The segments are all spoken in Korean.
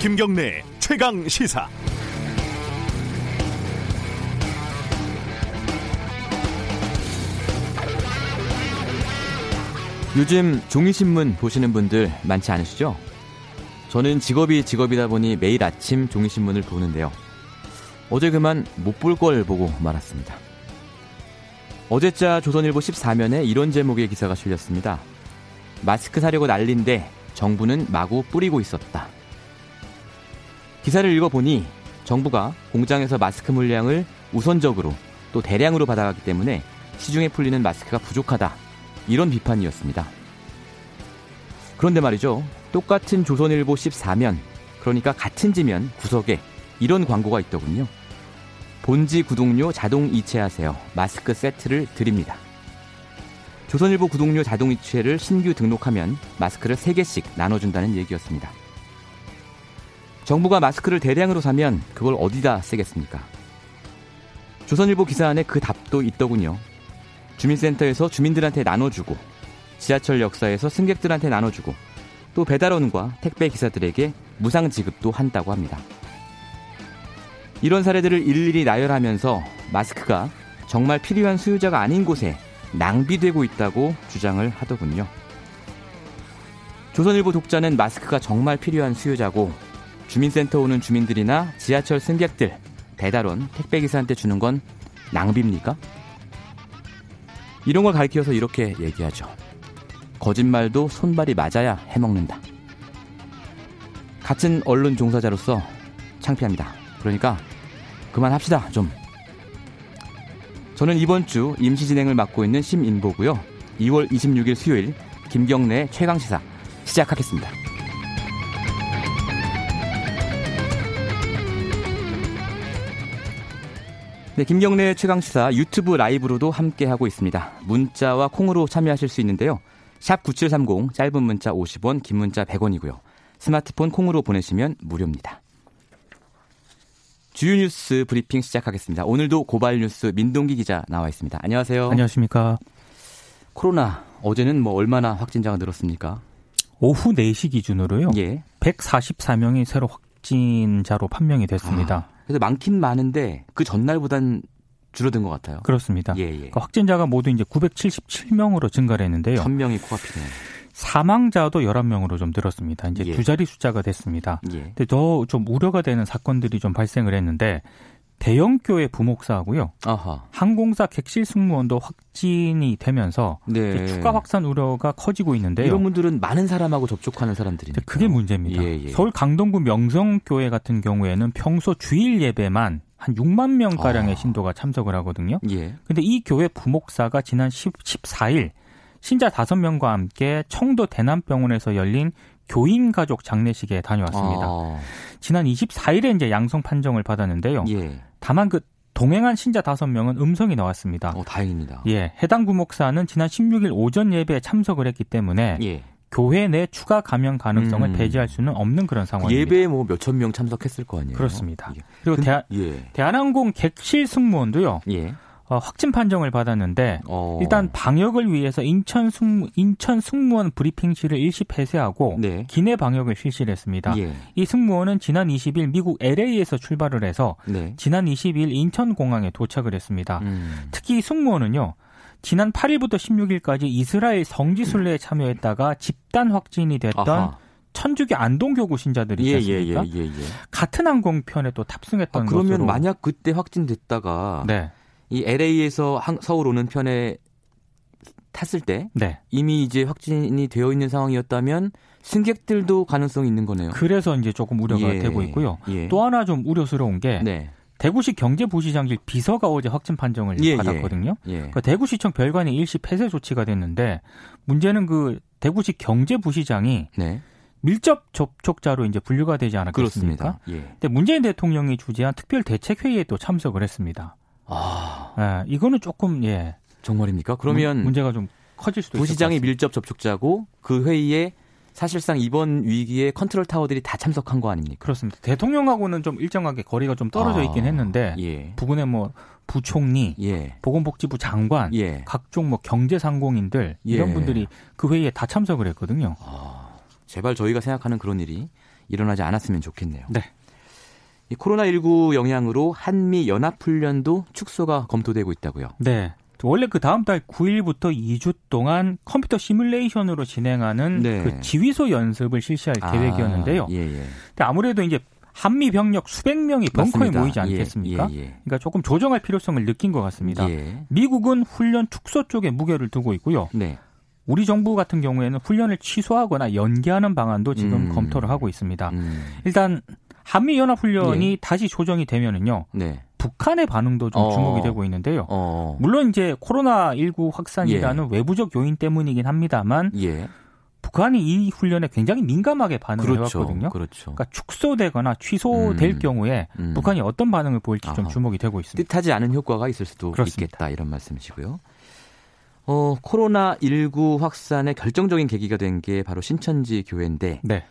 김경래 최강 시사. 요즘 종이신문 보시는 분들 많지 않으시죠? 저는 직업이 직업이다 보니 매일 아침 종이신문을 보는데요. 어제 그만 못 볼 걸 보고 말았습니다. 어제자 조선일보 14면에 이런 제목의 기사가 실렸습니다. 마스크 사려고 난린데 정부는 마구 뿌리고 있었다. 기사를 읽어보니 정부가 공장에서 마스크 물량을 우선적으로 또 대량으로 받아가기 때문에 시중에 풀리는 마스크가 부족하다. 이런 비판이었습니다. 그런데 말이죠. 똑같은 조선일보 14면, 그러니까 같은 지면 구석에 이런 광고가 있더군요. 본지 구독료 자동 이체하세요. 마스크 세트를 드립니다. 조선일보 구독료 자동 이체를 신규 등록하면 마스크를 3개씩 나눠준다는 얘기였습니다. 정부가 마스크를 대량으로 사면 그걸 어디다 쓰겠습니까? 조선일보 기사 안에 그 답도 있더군요. 주민센터에서 주민들한테 나눠주고, 지하철 역사에서 승객들한테 나눠주고, 또 배달원과 택배 기사들에게 무상 지급도 한다고 합니다. 이런 사례들을 일일이 나열하면서 마스크가 정말 필요한 수요자가 아닌 곳에 낭비되고 있다고 주장을 하더군요. 조선일보 독자는 마스크가 정말 필요한 수요자고 주민센터 오는 주민들이나 지하철 승객들, 배달원, 택배기사한테 주는 건 낭비입니까? 이런 걸 가리켜서 이렇게 얘기하죠. 거짓말도 손발이 맞아야 해먹는다. 같은 언론 종사자로서 창피합니다. 그러니까 그만합시다, 좀. 저는 이번 주 임시 진행을 맡고 있는 심인보고요. 2월 26일 수요일 김경래 최강 시사 시작하겠습니다. 네, 김경래 최강 시사 유튜브 라이브로도 함께 하고 있습니다. 문자와 콩으로 참여하실 수 있는데요. 샵 9730 짧은 문자 50원 긴 문자 100원이고요. 스마트폰 콩으로 보내시면 무료입니다. 주요 뉴스 브리핑 시작하겠습니다. 오늘도 고발 뉴스 민동기 기자 나와 있습니다. 안녕하세요. 안녕하십니까. 코로나 어제는 뭐 얼마나 확진자가 늘었습니까? 오후 4시 기준으로요. 예. 144명이 새로 확진자로 판명이 됐습니다. 아, 그래서 많긴 많은데 그 전날보단 줄어든 것 같아요. 그렇습니다. 예, 예. 그러니까 확진자가 모두 이제 977명으로 증가를 했는데요. 1000명이 코앞이네요. 사망자도 11명으로 좀 늘었습니다. 이제 예. 두 자리 숫자가 됐습니다. 예. 근데 더 좀 우려가 되는 사건들이 좀 발생을 했는데 대형 교회 부목사하고요. 아하. 항공사 객실 승무원도 확진이 되면서 네. 추가 확산 우려가 커지고 있는데요. 이런 분들은 많은 사람하고 접촉하는 사람들이니까. 그게 문제입니다. 예, 예. 서울 강동구 명성교회 같은 경우에는 평소 주일 예배만 한 6만 명 가량의 아. 신도가 참석을 하거든요. 예. 근데 이 교회 부목사가 지난 10, 14일 신자 5명과 함께 청도 대남병원에서 열린 교인 가족 장례식에 다녀왔습니다. 아, 지난 24일에 이제 양성 판정을 받았는데요. 예. 다만 그 동행한 신자 5명은 음성이 나왔습니다. 어, 다행입니다. 예, 해당 부목사는 지난 16일 오전 예배에 참석을 했기 때문에 예. 교회 내 추가 감염 가능성을 음. 배제할 수는 없는 그런 상황입니다. 예배에 뭐 몇천 명 참석했을 거 아니에요. 그렇습니다. 예. 그리고 근- 대한, 예. 대한항공 객실 승무원도요. 예. 어, 확진 판정을 받았는데 어. 일단 방역을 위해서 인천 승무 인천 승무원 브리핑실을 일시 폐쇄하고 네. 기내 방역을 실시를 했습니다. 예. 이 승무원은 지난 20일 미국 LA에서 출발을 해서 네. 지난 22일 인천 공항에 도착을 했습니다. 음. 특히 이 승무원은요. 지난 8일부터 16일까지 이스라엘 성지 순례에 참여했다가 집단 확진이 됐던 아하. 천주교 안동교구 신자들이 예, 있지 예, 예? 예, 예. 같은 항공편에 또 탑승했던 아, 그러면 것으로 만약 그때 확진됐다가 네. 이 LA에서 서울 오는 편에 탔을 때 네. 이미 이제 확진이 되어 있는 상황이었다면 승객들도 가능성이 있는 거네요. 그래서 이제 조금 우려가 예. 되고 있고요. 예. 또 하나 좀 우려스러운 게 네. 대구시 경제부시장실 비서가 어제 확진 판정을 예, 받았거든요. 예. 그러니까 대구시청 별관이 일시 폐쇄 조치가 됐는데 문제는 그 대구시 경제부시장이 네. 밀접 접촉자로 이제 분류가 되지 않았겠습니까? 그렇습니다. 예. 근데 문재인 대통령이 주재한 특별 대책 회의에 또 참석을 했습니다. 아, 예, 이거는 조금 예 정말입니까? 그러면 문, 제가 좀 커질 수도 것 부시장이. 밀접 접촉자고 그 회의에 사실상 이번 위기에 컨트롤 타워들이 다 참석한 거 아닙니까? 그렇습니다. 대통령하고는 좀 일정하게 거리가 좀 떨어져 아, 있긴 했는데 예. 부근에 뭐 부총리, 예. 보건복지부 장관, 예. 각종 뭐 경제상공인들 이런 예. 분들이 그 회의에 다 참석을 했거든요. 아, 제발 저희가 생각하는 그런 일이 일어나지 않았으면 좋겠네요. 네. 이 코로나19 영향으로 한미 연합훈련도 축소가 검토되고 있다고요. 네. 원래 그 다음 달 9일부터 2주 동안 컴퓨터 시뮬레이션으로 진행하는 네. 그 지휘소 연습을 실시할 아, 계획이었는데요. 예, 예. 근데 아무래도 이제 한미 병력 수백 명이 벙커에 맞습니다. 모이지 예, 않겠습니까? 예, 예. 그러니까 조금 조정할 필요성을 느낀 것 같습니다. 예. 미국은 훈련 축소 쪽에 무게를 두고 있고요. 네. 우리 정부 같은 경우에는 훈련을 취소하거나 연기하는 방안도 지금 음. 검토를 하고 있습니다. 음, 일단 한미 연합 훈련이 예. 다시 조정이 되면은요. 네. 북한의 반응도 좀 어. 주목이 되고 있는데요. 어. 물론 이제 코로나 19 확산이라는 외부적 요인 때문이긴 합니다만 예. 북한이 이 훈련에 굉장히 민감하게 반응을 그렇죠. 해왔거든요. 그렇죠. 그러니까 축소되거나 취소될 음. 경우에 음. 북한이 어떤 반응을 보일지 좀 아하. 주목이 되고 있습니다. 뜻하지 않은 효과가 있을 수도 그렇습니다. 있겠다 이런 말씀이시고요. 어, 코로나 19 확산의 결정적인 계기가 된 게 바로 신천지 교회인데 네.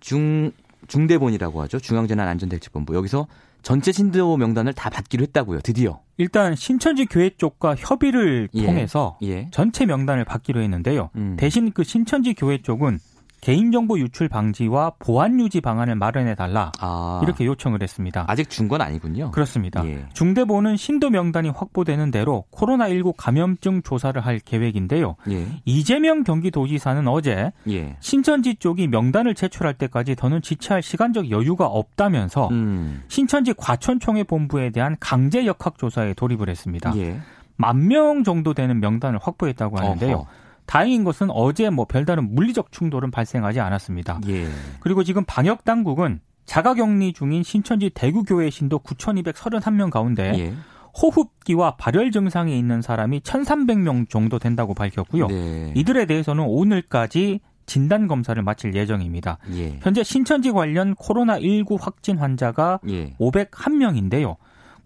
중 중대본이라고 하죠. 중앙재난안전대책본부 여기서 전체 신도 명단을 다 받기로 했다고요. 드디어. 일단 신천지 교회 쪽과 협의를 예. 통해서 예. 전체 명단을 받기로 했는데요. 음. 대신 그 신천지 교회 쪽은 개인정보 유출 방지와 보안 유지 방안을 마련해 달라 아. 이렇게 요청을 했습니다. 아직 준 건 아니군요. 그렇습니다. 예. 중대본은 신도 명단이 확보되는 대로 코로나19 감염증 조사를 할 계획인데요. 예. 이재명 경기도지사는 어제 예. 신천지 쪽이 명단을 제출할 때까지 더는 지체할 시간적 여유가 없다면서 음. 신천지 과천총회 본부에 대한 강제 역학 조사에 돌입을 했습니다. 예. 만명 정도 되는 명단을 확보했다고 하는데요. 어허. 다행인 것은 어제 뭐 별다른 물리적 충돌은 발생하지 않았습니다. 예. 그리고 지금 방역 당국은 자가 격리 중인 신천지 대구교회 신도 9,231명 가운데 예. 호흡기와 발열 증상이 있는 사람이 1,300명 정도 된다고 밝혔고요. 네. 이들에 대해서는 오늘까지 진단 검사를 마칠 예정입니다. 예. 현재 신천지 관련 코로나 19 확진 환자가 예. 501명인데요.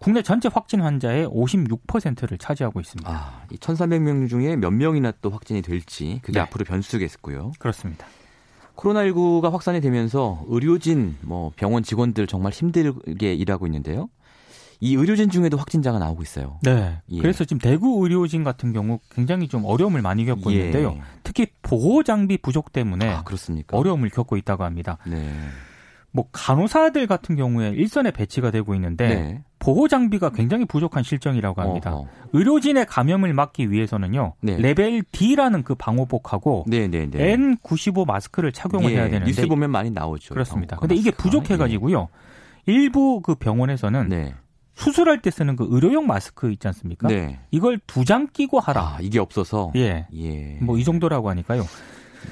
국내 전체 확진 환자의 56%를 차지하고 있습니다. 아, 이 1,300명 중에 몇 명이나 또 확진이 될지 그게 네. 앞으로 변수겠고요. 그렇습니다. 코로나19가 확산이 되면서 의료진, 뭐 병원 직원들 정말 힘들게 일하고 있는데요. 이 의료진 중에도 확진자가 나오고 있어요. 네. 예. 그래서 지금 대구 의료진 같은 경우 굉장히 좀 어려움을 많이 겪고 예. 있는데요. 특히 보호 장비 부족 때문에 아, 그렇습니까? 어려움을 겪고 있다고 합니다. 네. 뭐 간호사들 같은 경우에 일선에 배치가 되고 있는데 네. 보호 장비가 굉장히 부족한 실정이라고 합니다. 어허. 의료진의 감염을 막기 위해서는요. 네. 레벨 D라는 그 방호복하고 네, 네, 네. N95 마스크를 착용을 예, 해야 되는데 뉴스 보면 많이 나오죠. 그렇습니다. 방어가 근데 이게. 부족해 가지고요. 일부 그 병원에서는 네. 수술할 때 쓰는 그 의료용 마스크 있지 않습니까? 네. 이걸 두 장 끼고 하라. 아, 이게 없어서 예. 예. 뭐 이 정도라고 하니까요.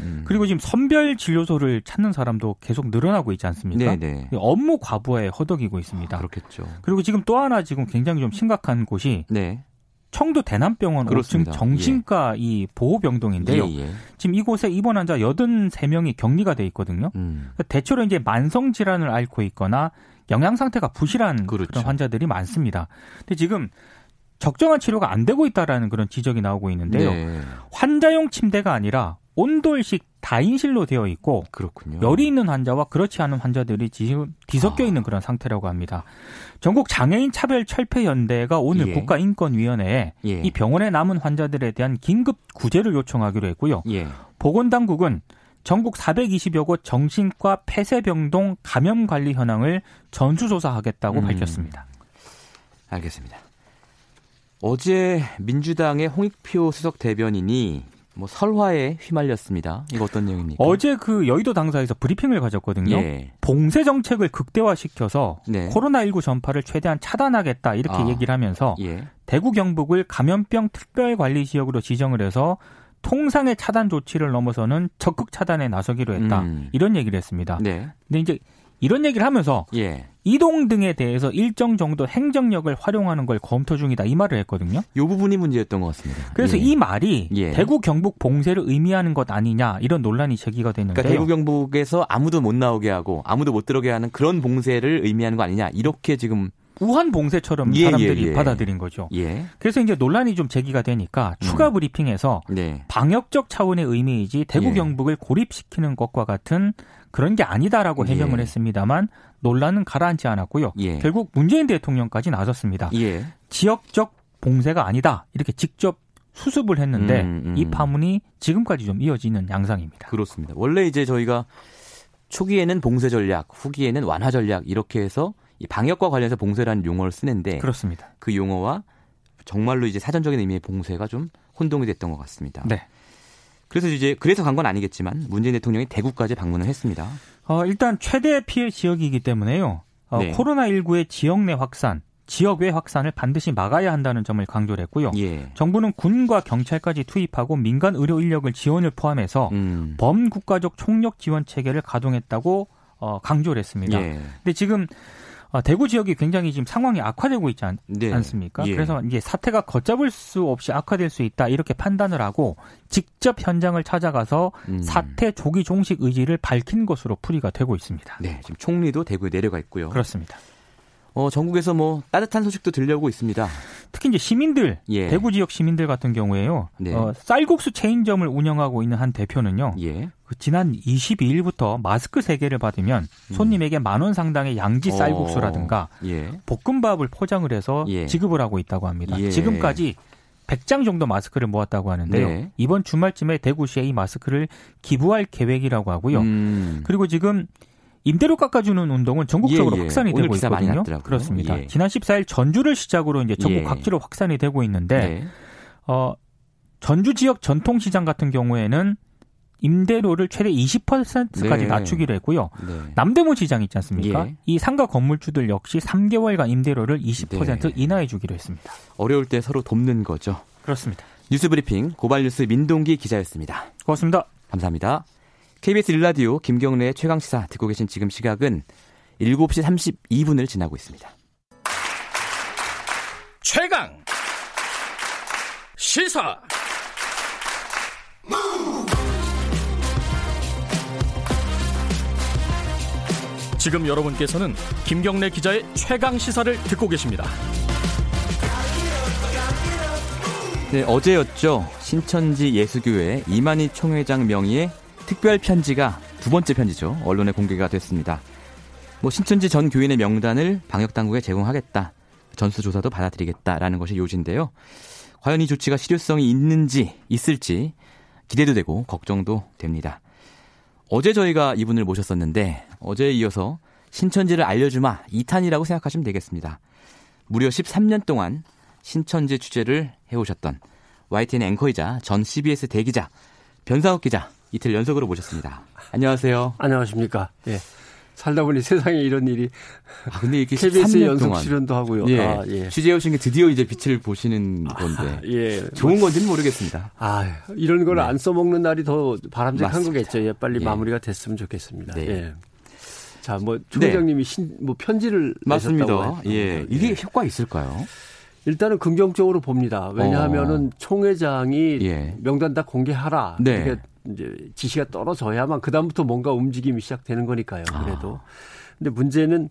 음. 그리고 지금 선별 진료소를 찾는 사람도 계속 늘어나고 있지 않습니까? 네, 네. 업무 과부하에 허덕이고 있습니다. 아, 그렇겠죠. 그리고 지금 또 하나 지금 굉장히 좀 심각한 곳이 네. 청도 대남병원 5층 그렇습니다. 정신과 이 보호병동인데요. 예, 예. 지금 이곳에 입원 환자 83명이 격리가 돼 있거든요. 음. 그러니까 대체로 이제 만성 질환을 앓고 있거나 영양 상태가 부실한 그 그렇죠. 런 환자들이 많습니다. 근데 지금 적정한 치료가 안 되고 있다라는 그런 지적이 나오고 있는데요. 네. 환자용 침대가 아니라 온돌식 다인실로 되어 있고 그렇군요. 열이 있는 환자와 그렇지 않은 환자들이 지금 뒤섞여 아. 있는 그런 상태라고 합니다. 전국 장애인 차별 철폐 연대가 오늘 예. 국가인권위원회에 예. 이 병원에 남은 환자들에 대한 긴급 구제를 요청하기로 했고요. 예. 보건당국은 전국 420여 곳 정신과 폐쇄병동 감염 관리 현황을 전수 조사하겠다고 음. 밝혔습니다. 알겠습니다. 어제 민주당의 홍익표 수석 대변인이 뭐 설화에 휘말렸습니다. 이거 어떤 내용입니까? 어제 그 여의도 당사에서 브리핑을 가졌거든요. 예. 봉쇄 정책을 극대화시켜서 네. 코로나19 전파를 최대한 차단하겠다 이렇게 아. 얘기를 하면서 예. 대구 경북을 감염병 특별관리 지역으로 지정을 해서 통상의 차단 조치를 넘어서는 적극 차단에 나서기로 했다. 음. 이런 얘기를 했습니다. 네. 근데 이제 이런 얘기를 하면서 예. 이동 등에 대해서 일정 정도 행정력을 활용하는 걸 검토 중이다 이 말을 했거든요. 요 부분이 문제였던 것 같습니다. 그래서 예. 이 말이 예. 대구 경북 봉쇄를 의미하는 것 아니냐 이런 논란이 제기가 됐는데요. 그러니까 대구 경북에서 아무도 못 나오게 하고 아무도 못 들어게 하는 그런 봉쇄를 의미하는 거 아니냐 이렇게 지금 우한 봉쇄처럼 예, 사람들이 예, 예. 받아들인 거죠. 예. 그래서 이제 논란이 좀 제기가 되니까 추가 브리핑에서 네. 방역적 차원의 의미이지 대구 예. 경북을 고립시키는 것과 같은 그런 게 아니다라고 해명을 예. 했습니다만 논란은 가라앉지 않았고요. 예. 결국 문재인 대통령까지 나섰습니다. 예. 지역적 봉쇄가 아니다 이렇게 직접 수습을 했는데 음, 음. 이 파문이 지금까지 좀 이어지는 양상입니다. 그렇습니다. 원래 이제 저희가 초기에는 봉쇄 전략, 후기에는 완화 전략 이렇게 해서 이 방역과 관련해서 봉쇄라는 용어를 쓰는데 그렇습니다. 그 용어와 정말로 이제 사전적인 의미의 봉쇄가 좀 혼동이 됐던 것 같습니다. 네. 그래서 이제 그래서 간 건 아니겠지만 문재인 대통령이 대구까지 방문을 했습니다. 어, 일단 최대 피해 지역이기 때문에요. 어, 네. 코로나19의 지역 내 확산, 지역 외 확산을 반드시 막아야 한다는 점을 강조를 했고요. 예. 정부는 군과 경찰까지 투입하고 민간 의료 인력을 지원을 포함해서 음. 범국가적 총력 지원 체계를 가동했다고 어, 강조를 했습니다. 예. 근데 지금 어, 대구 지역이 굉장히 지금 상황이 악화되고 있지 않, 네. 않습니까? 예. 그래서 이제 사태가 걷잡을 수 없이 악화될 수 있다 이렇게 판단을 하고 직접 현장을 찾아가서 음. 사태 조기 종식 의지를 밝힌 것으로 풀이가 되고 있습니다. 네, 지금 총리도 대구에 내려가 있고요. 그렇습니다. 어, 전국에서 뭐 따뜻한 소식도 들려오고 있습니다. 특히 이제 시민들, 예. 대구 지역 시민들 같은 경우에요. 네. 어, 쌀국수 체인점을 운영하고 있는 한 대표는요. 예. 그 지난 22일부터 마스크 3개를 받으면 손님에게 만 원 상당의 양지 쌀국수라든가 예. 볶음밥을 포장을 해서 예. 지급을 하고 있다고 합니다. 예. 지금까지 100장 정도 마스크를 모았다고 하는데요. 네. 이번 주말쯤에 대구시에 이 마스크를 기부할 계획이라고 하고요. 음. 그리고 지금 임대료 깎아주는 운동은 전국적으로 예, 예. 확산이 되고 있거든요. 그렇습니다. 예. 지난 14일 전주를 시작으로 이제 전국 예. 각지로 확산이 되고 있는데 네. 어, 전주 지역 전통시장 같은 경우에는 임대료를 최대 20%까지 네. 낮추기로 했고요. 네. 남대문 시장 있지 않습니까? 예. 이 상가 건물주들 역시 3개월간 임대료를 20% 네. 인하해 주기로 했습니다. 어려울 때 서로 돕는 거죠. 그렇습니다. 뉴스브리핑 고발뉴스 민동기 기자였습니다. 고맙습니다. 감사합니다. KBS 일라디오 김경래의 최강시사 듣고 계신 지금 시각은 7시 32분을 지나고 있습니다. 최강 시사 지금 여러분께서는 김경래 기자의 최강 시사를 듣고 계십니다. 네, 어제였죠. 신천지 예수교회 이만희 총회장 명의의 특별 편지가 두 번째 편지죠. 언론에 공개가 됐습니다. 뭐 신천지 전 교인의 명단을 방역 당국에 제공하겠다. 전수조사도 받아들이겠다라는 것이 요지인데요. 과연 이 조치가 실효성이 있는지 있을지 기대도 되고 걱정도 됩니다. 어제 저희가 이분을 모셨었는데 어제에 이어서 신천지를 알려주마 2탄이라고 생각하시면 되겠습니다. 무려 13년 동안 신천지 취재를 해오셨던 YTN 앵커이자 전 CBS 대기자 변상욱 기자 이틀 연속으로 모셨습니다. 안녕하세요. 안녕하십니까. 예. 살다 보니 세상에 이런 일이 아, 근데 이렇게 KBS 13년 연속 동안 출연도 하고요. 예, 아, 예. 취재해오신 게 드디어 이제 빛을 보시는 건데 예. 좋은 건지는 모르겠습니다. 아, 이런 걸 네. 안 써먹는 날이 더 바람직한 맞습니다. 거겠죠. 예, 빨리 예. 마무리가 됐으면 좋겠습니다. 네. 예. 자, 뭐, 조 회장님이 신, 뭐, 편지를 맞습니다. 했- 예, 이게 효과 있을까요? 일단은 긍정적으로 봅니다. 왜냐하면은 총회장이 예. 명단 다 공개하라. 네. 이렇게 이제 지시가 떨어져야만 그다음부터 뭔가 움직임이 시작되는 거니까요. 그래도. 근데 문제는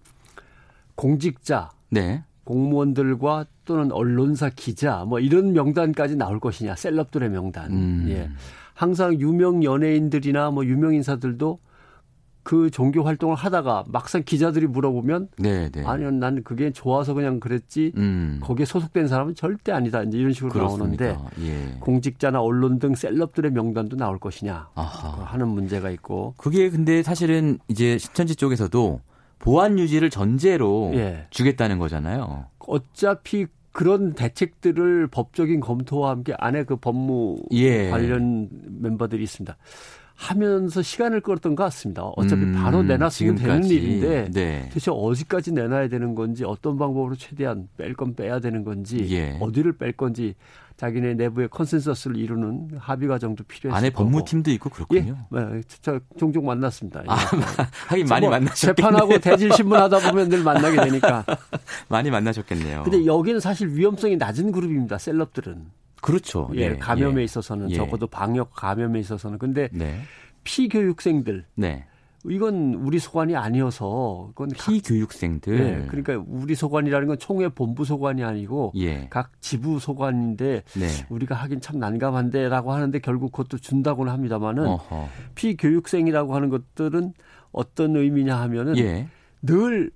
공직자, 네, 공무원들과 또는 언론사 기자 뭐 이런 명단까지 나올 것이냐 셀럽들의 명단 음. 예 항상 유명 연예인들이나 뭐 유명 인사들도 그 종교 활동을 하다가 막상 기자들이 물어보면 네, 네. 아니요 난 그게 좋아서 그냥 그랬지 음, 거기에 소속된 사람은 절대 아니다 이제 이런 식으로 그렇습니다. 나오는데 예. 공직자나 언론 등 셀럽들의 명단도 나올 것이냐 아하. 하는 문제가 있고 그게 근데 사실은 이제 신천지 쪽에서도 보안 유지를 전제로 예. 주겠다는 거잖아요. 어차피 그런 대책들을 법적인 검토와 함께 안에 그 법무 예. 관련 멤버들이 있습니다. 하면서 시간을 끌었던 것 같습니다. 어차피 음, 바로 내놨으면 되는 지금까지. 일인데 네. 도대체 어디까지 내놔야 되는 건지 어떤 방법으로 최대한 뺄 건 빼야 되는 건지 예. 어디를 뺄 건지 자기네 내부의 consensus를 이루는 합의 과정도 필요했을 안에. 법무팀도 있고 예, 그렇군요. 네, 저, 저 종종 만났습니다. 예. 하긴 많이 뭐 만나셨겠네요. 재판하고 대질 신문하다 보면 늘 만나게 되니까. 많이 만나셨겠네요. 근데 여기는 사실 위험성이 낮은 그룹입니다. celeb들은. 그렇죠. 예, 네, 감염에 예. 있어서는 예. 적어도 방역 감염에 있어서는 근데 네. 피교육생들 네. 이건 우리 소관이 아니어서 그건 피교육생들. 네, 그러니까 우리 소관이라는 건 총회 본부 소관이 아니고 예. 각 지부 소관인데 네. 우리가 하긴 참 난감한데라고 하는데 결국 그것도 준다고는 합니다만은 어허. 피교육생이라고 하는 것들은 어떤 의미냐 하면은 예. 늘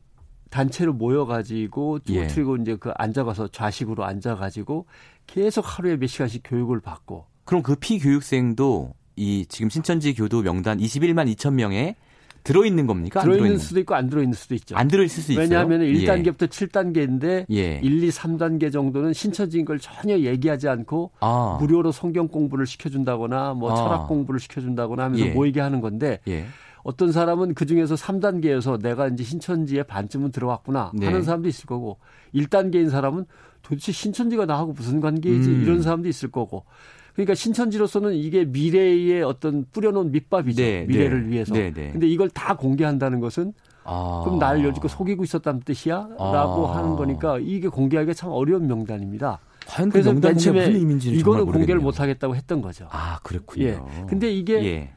단체로 모여가지고 예. 그리고 이제 그 앉아가서 좌식으로 앉아가지고 계속 하루에 몇 시간씩 교육을 받고 그럼 그 피교육생도 이 지금 신천지 교도 명단 21만 2천 명에 들어 있는 겁니까? 안 들어있는 들어있는 수도 있고 안 들어있는 수도 있죠. 안 들어 있을 수 있어요. 왜냐하면 예. 1단계부터 7단계인데 예. 1, 2, 3단계 정도는 신천지인 걸 전혀 얘기하지 않고 아. 무료로 성경 공부를 시켜준다거나 뭐 아. 철학 공부를 시켜준다거나 하면서 예. 모이게 하는 건데 예. 어떤 사람은 그 중에서 3단계여서 내가 이제 신천지에 반쯤은 들어왔구나 네. 하는 사람도 있을 거고 1단계인 사람은 도대체 신천지가 나하고 무슨 관계이지 음. 이런 사람도 있을 거고 그러니까 신천지로서는 이게 미래의 어떤 뿌려놓은 밑밥이죠 네, 미래를 네. 위해서 네, 네. 근데 이걸 다 공개한다는 것은 아. 그럼 나를 여지껏 속이고 있었다는 뜻이야? 라고 아. 하는 거니까 이게 공개하기가 참 어려운 명단입니다. 과연 그 그래서 맨 처음에 이거는 공개를 모르겠네요. 못 하겠다고 했던 거죠. 아 그렇군요. 예. 근데 이게 예.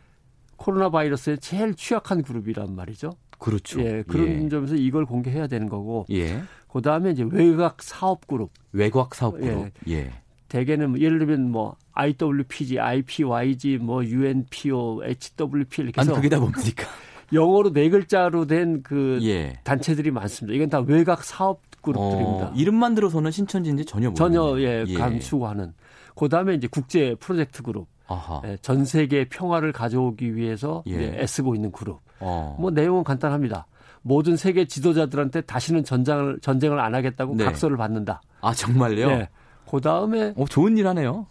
코로나 바이러스에 제일 취약한 그룹이란 말이죠. 그렇죠. 예, 그런 예. 점에서 이걸 공개해야 되는 거고, 예. 그 다음에 이제 외곽 사업 그룹, 외곽 사업 그룹. 예. 대개는 뭐 예를 들면 뭐 IWPG, IPYG, 뭐 UNPO, HWP 이렇게 아니 해서 그게 다 뭡니까? 영어로 네 글자로 된그 예. 단체들이 많습니다. 이건 다 외곽 사업 그룹들입니다. 어, 이름만 들어서는 신천지인지 전혀 모르 전혀 예, 감추고하는. 그 다음에 이제 국제 프로젝트 그룹, 아하. 예, 전 세계 평화를 가져오기 위해서 예. 애쓰고 있는 그룹. 어. 뭐 내용은 간단합니다. 모든 세계 지도자들한테 다시는 전장을 전쟁을 안 하겠다고 네. 각서를 받는다. 아 정말요? 예. 그 다음에 어 좋은 일 하네요.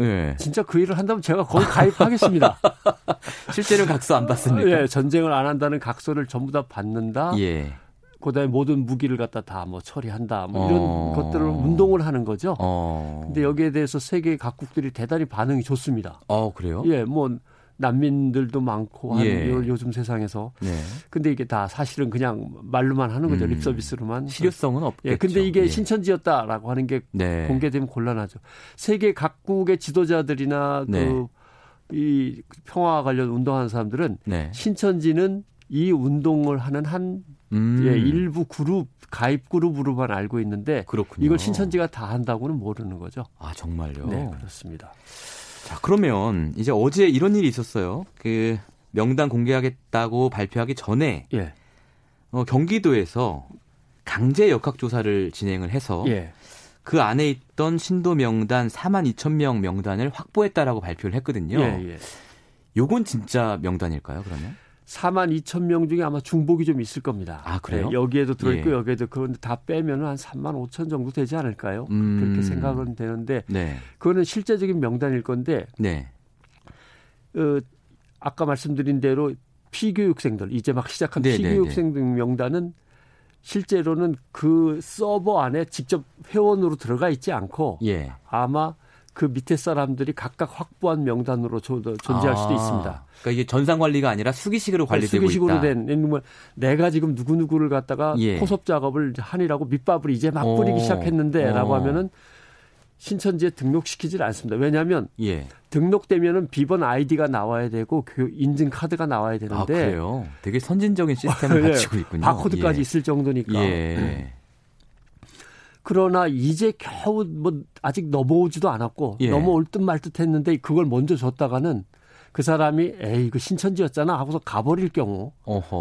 예. 진짜 그 일을 한다면 제가 거기 가입하겠습니다. 실제로 각서 안 받습니까? 예, 전쟁을 안 한다는 각서를 전부 다 받는다. 예. 그다음에 모든 무기를 갖다 다 뭐 처리한다. 뭐 이런 어. 것들을 운동을 하는 거죠. 어. 근데 여기에 대해서 세계 각국들이 대단히 반응이 좋습니다. 어 그래요? 예, 뭐 난민들도 많고 한 예. 요, 요즘 세상에서. 네. 근데 이게 다 사실은 그냥 말로만 하는 거죠. 음. 립 서비스로만. 실효성은 없겠죠. 예, 근데 이게 예. 신천지였다라고 하는 게 네. 공개되면 곤란하죠. 세계 각국의 지도자들이나 네. 그이 평화 관련 운동하는 사람들은 네. 신천지는 이 운동을 하는 한 음. 예, 일부 그룹 가입 그룹으로만 알고 있는데 그렇군요. 이걸 신천지가 다 한다고는 모르는 거죠. 아 정말요? 네, 그렇습니다. 자 그러면 이제 어제 이런 일이 있었어요. 그 명단 공개하겠다고 발표하기 전에 예, 어, 경기도에서 강제 역학 조사를 진행을 해서 예, 그 안에 있던 신도 명단 4만 2천 명 명단을 확보했다라고 발표를 했거든요. 예, 예. 요건 진짜 명단일까요? 그러면? 4만 2천 명 중에 아마 중복이 좀 있을 겁니다. 아, 그래요? 예, 여기에도 들어있고 예. 여기에도 그런데 다 빼면 한 3만 5천 정도 되지 않을까요? 음. 그렇게 생각은 되는데 네, 그거는 실제적인 명단일 건데 네, 어, 아까 말씀드린 대로 피교육생들 이제 막 시작한 네, 네, 피교육생들 명단은 실제로는 그 서버 안에 직접 회원으로 들어가 있지 않고 예. 아마 그 밑에 사람들이 각각 확보한 명단으로 조- 존재할 수도 아, 있습니다. 그러니까 이게 전산 관리가 아니라 수기식으로 관리되고 수기식으로 있다. 된 예를 들면 내가 지금 누구 누구를 갖다가 예. 포섭 작업을 하니라고 밑밥을 이제 막 뿌리기 어. 시작했는데라고 어. 하면은 신천지에 등록시키질 않습니다. 왜냐하면 예. 등록되면은 비번 아이디가 나와야 되고 그 인증 카드가 나와야 아 되는데 그래요. 되게 선진적인 시스템을 예, 갖추고 있군요. 바코드까지 예. 있을 정도니까. 예. 그러나 이제 겨우 뭐 아직 넘어오지도 않았고 예. 넘어올 듯 말 듯했는데 그걸 먼저 줬다가는 그 사람이 에이 이거 신천지였잖아 하고서 가버릴 경우.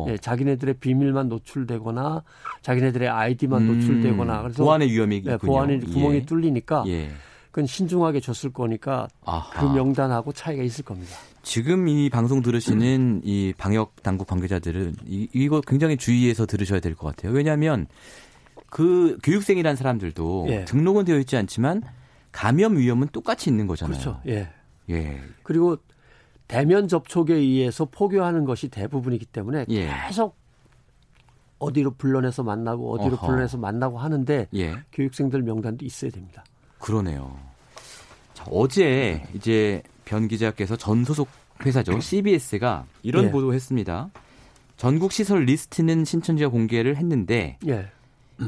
예, 자기네들의 비밀만 노출되거나 자기네들의 아이디만 음, 노출되거나 그래서 보안의 위험이 예, 있군요. 보안의 구멍이 예. 뚫리니까 예. 그건 신중하게 줬을 거니까 아하. 그 명단하고 차이가 있을 겁니다. 지금 이 방송 들으시는 이 방역 당국 관계자들은 이, 이거 굉장히 주의해서 들으셔야 될 것 같아요. 왜냐하면 그 교육생이란 사람들도 예. 등록은 되어 있지 않지만 감염 위험은 똑같이 있는 거잖아요. 그렇죠. 예. 예. 그리고 대면 접촉에 의해서 포교하는 것이 대부분이기 때문에 예. 계속 어디로 불러내서 만나고 어디로 어허. 불러내서 만나고 하는데 예. 교육생들 명단도 있어야 됩니다. 그러네요. 자, 어제 이제 변 기자께서 전 소속 회사죠 CBS가 이런 예. 보도했습니다. 전국 시설 리스트는 신천지가 공개를 했는데 예.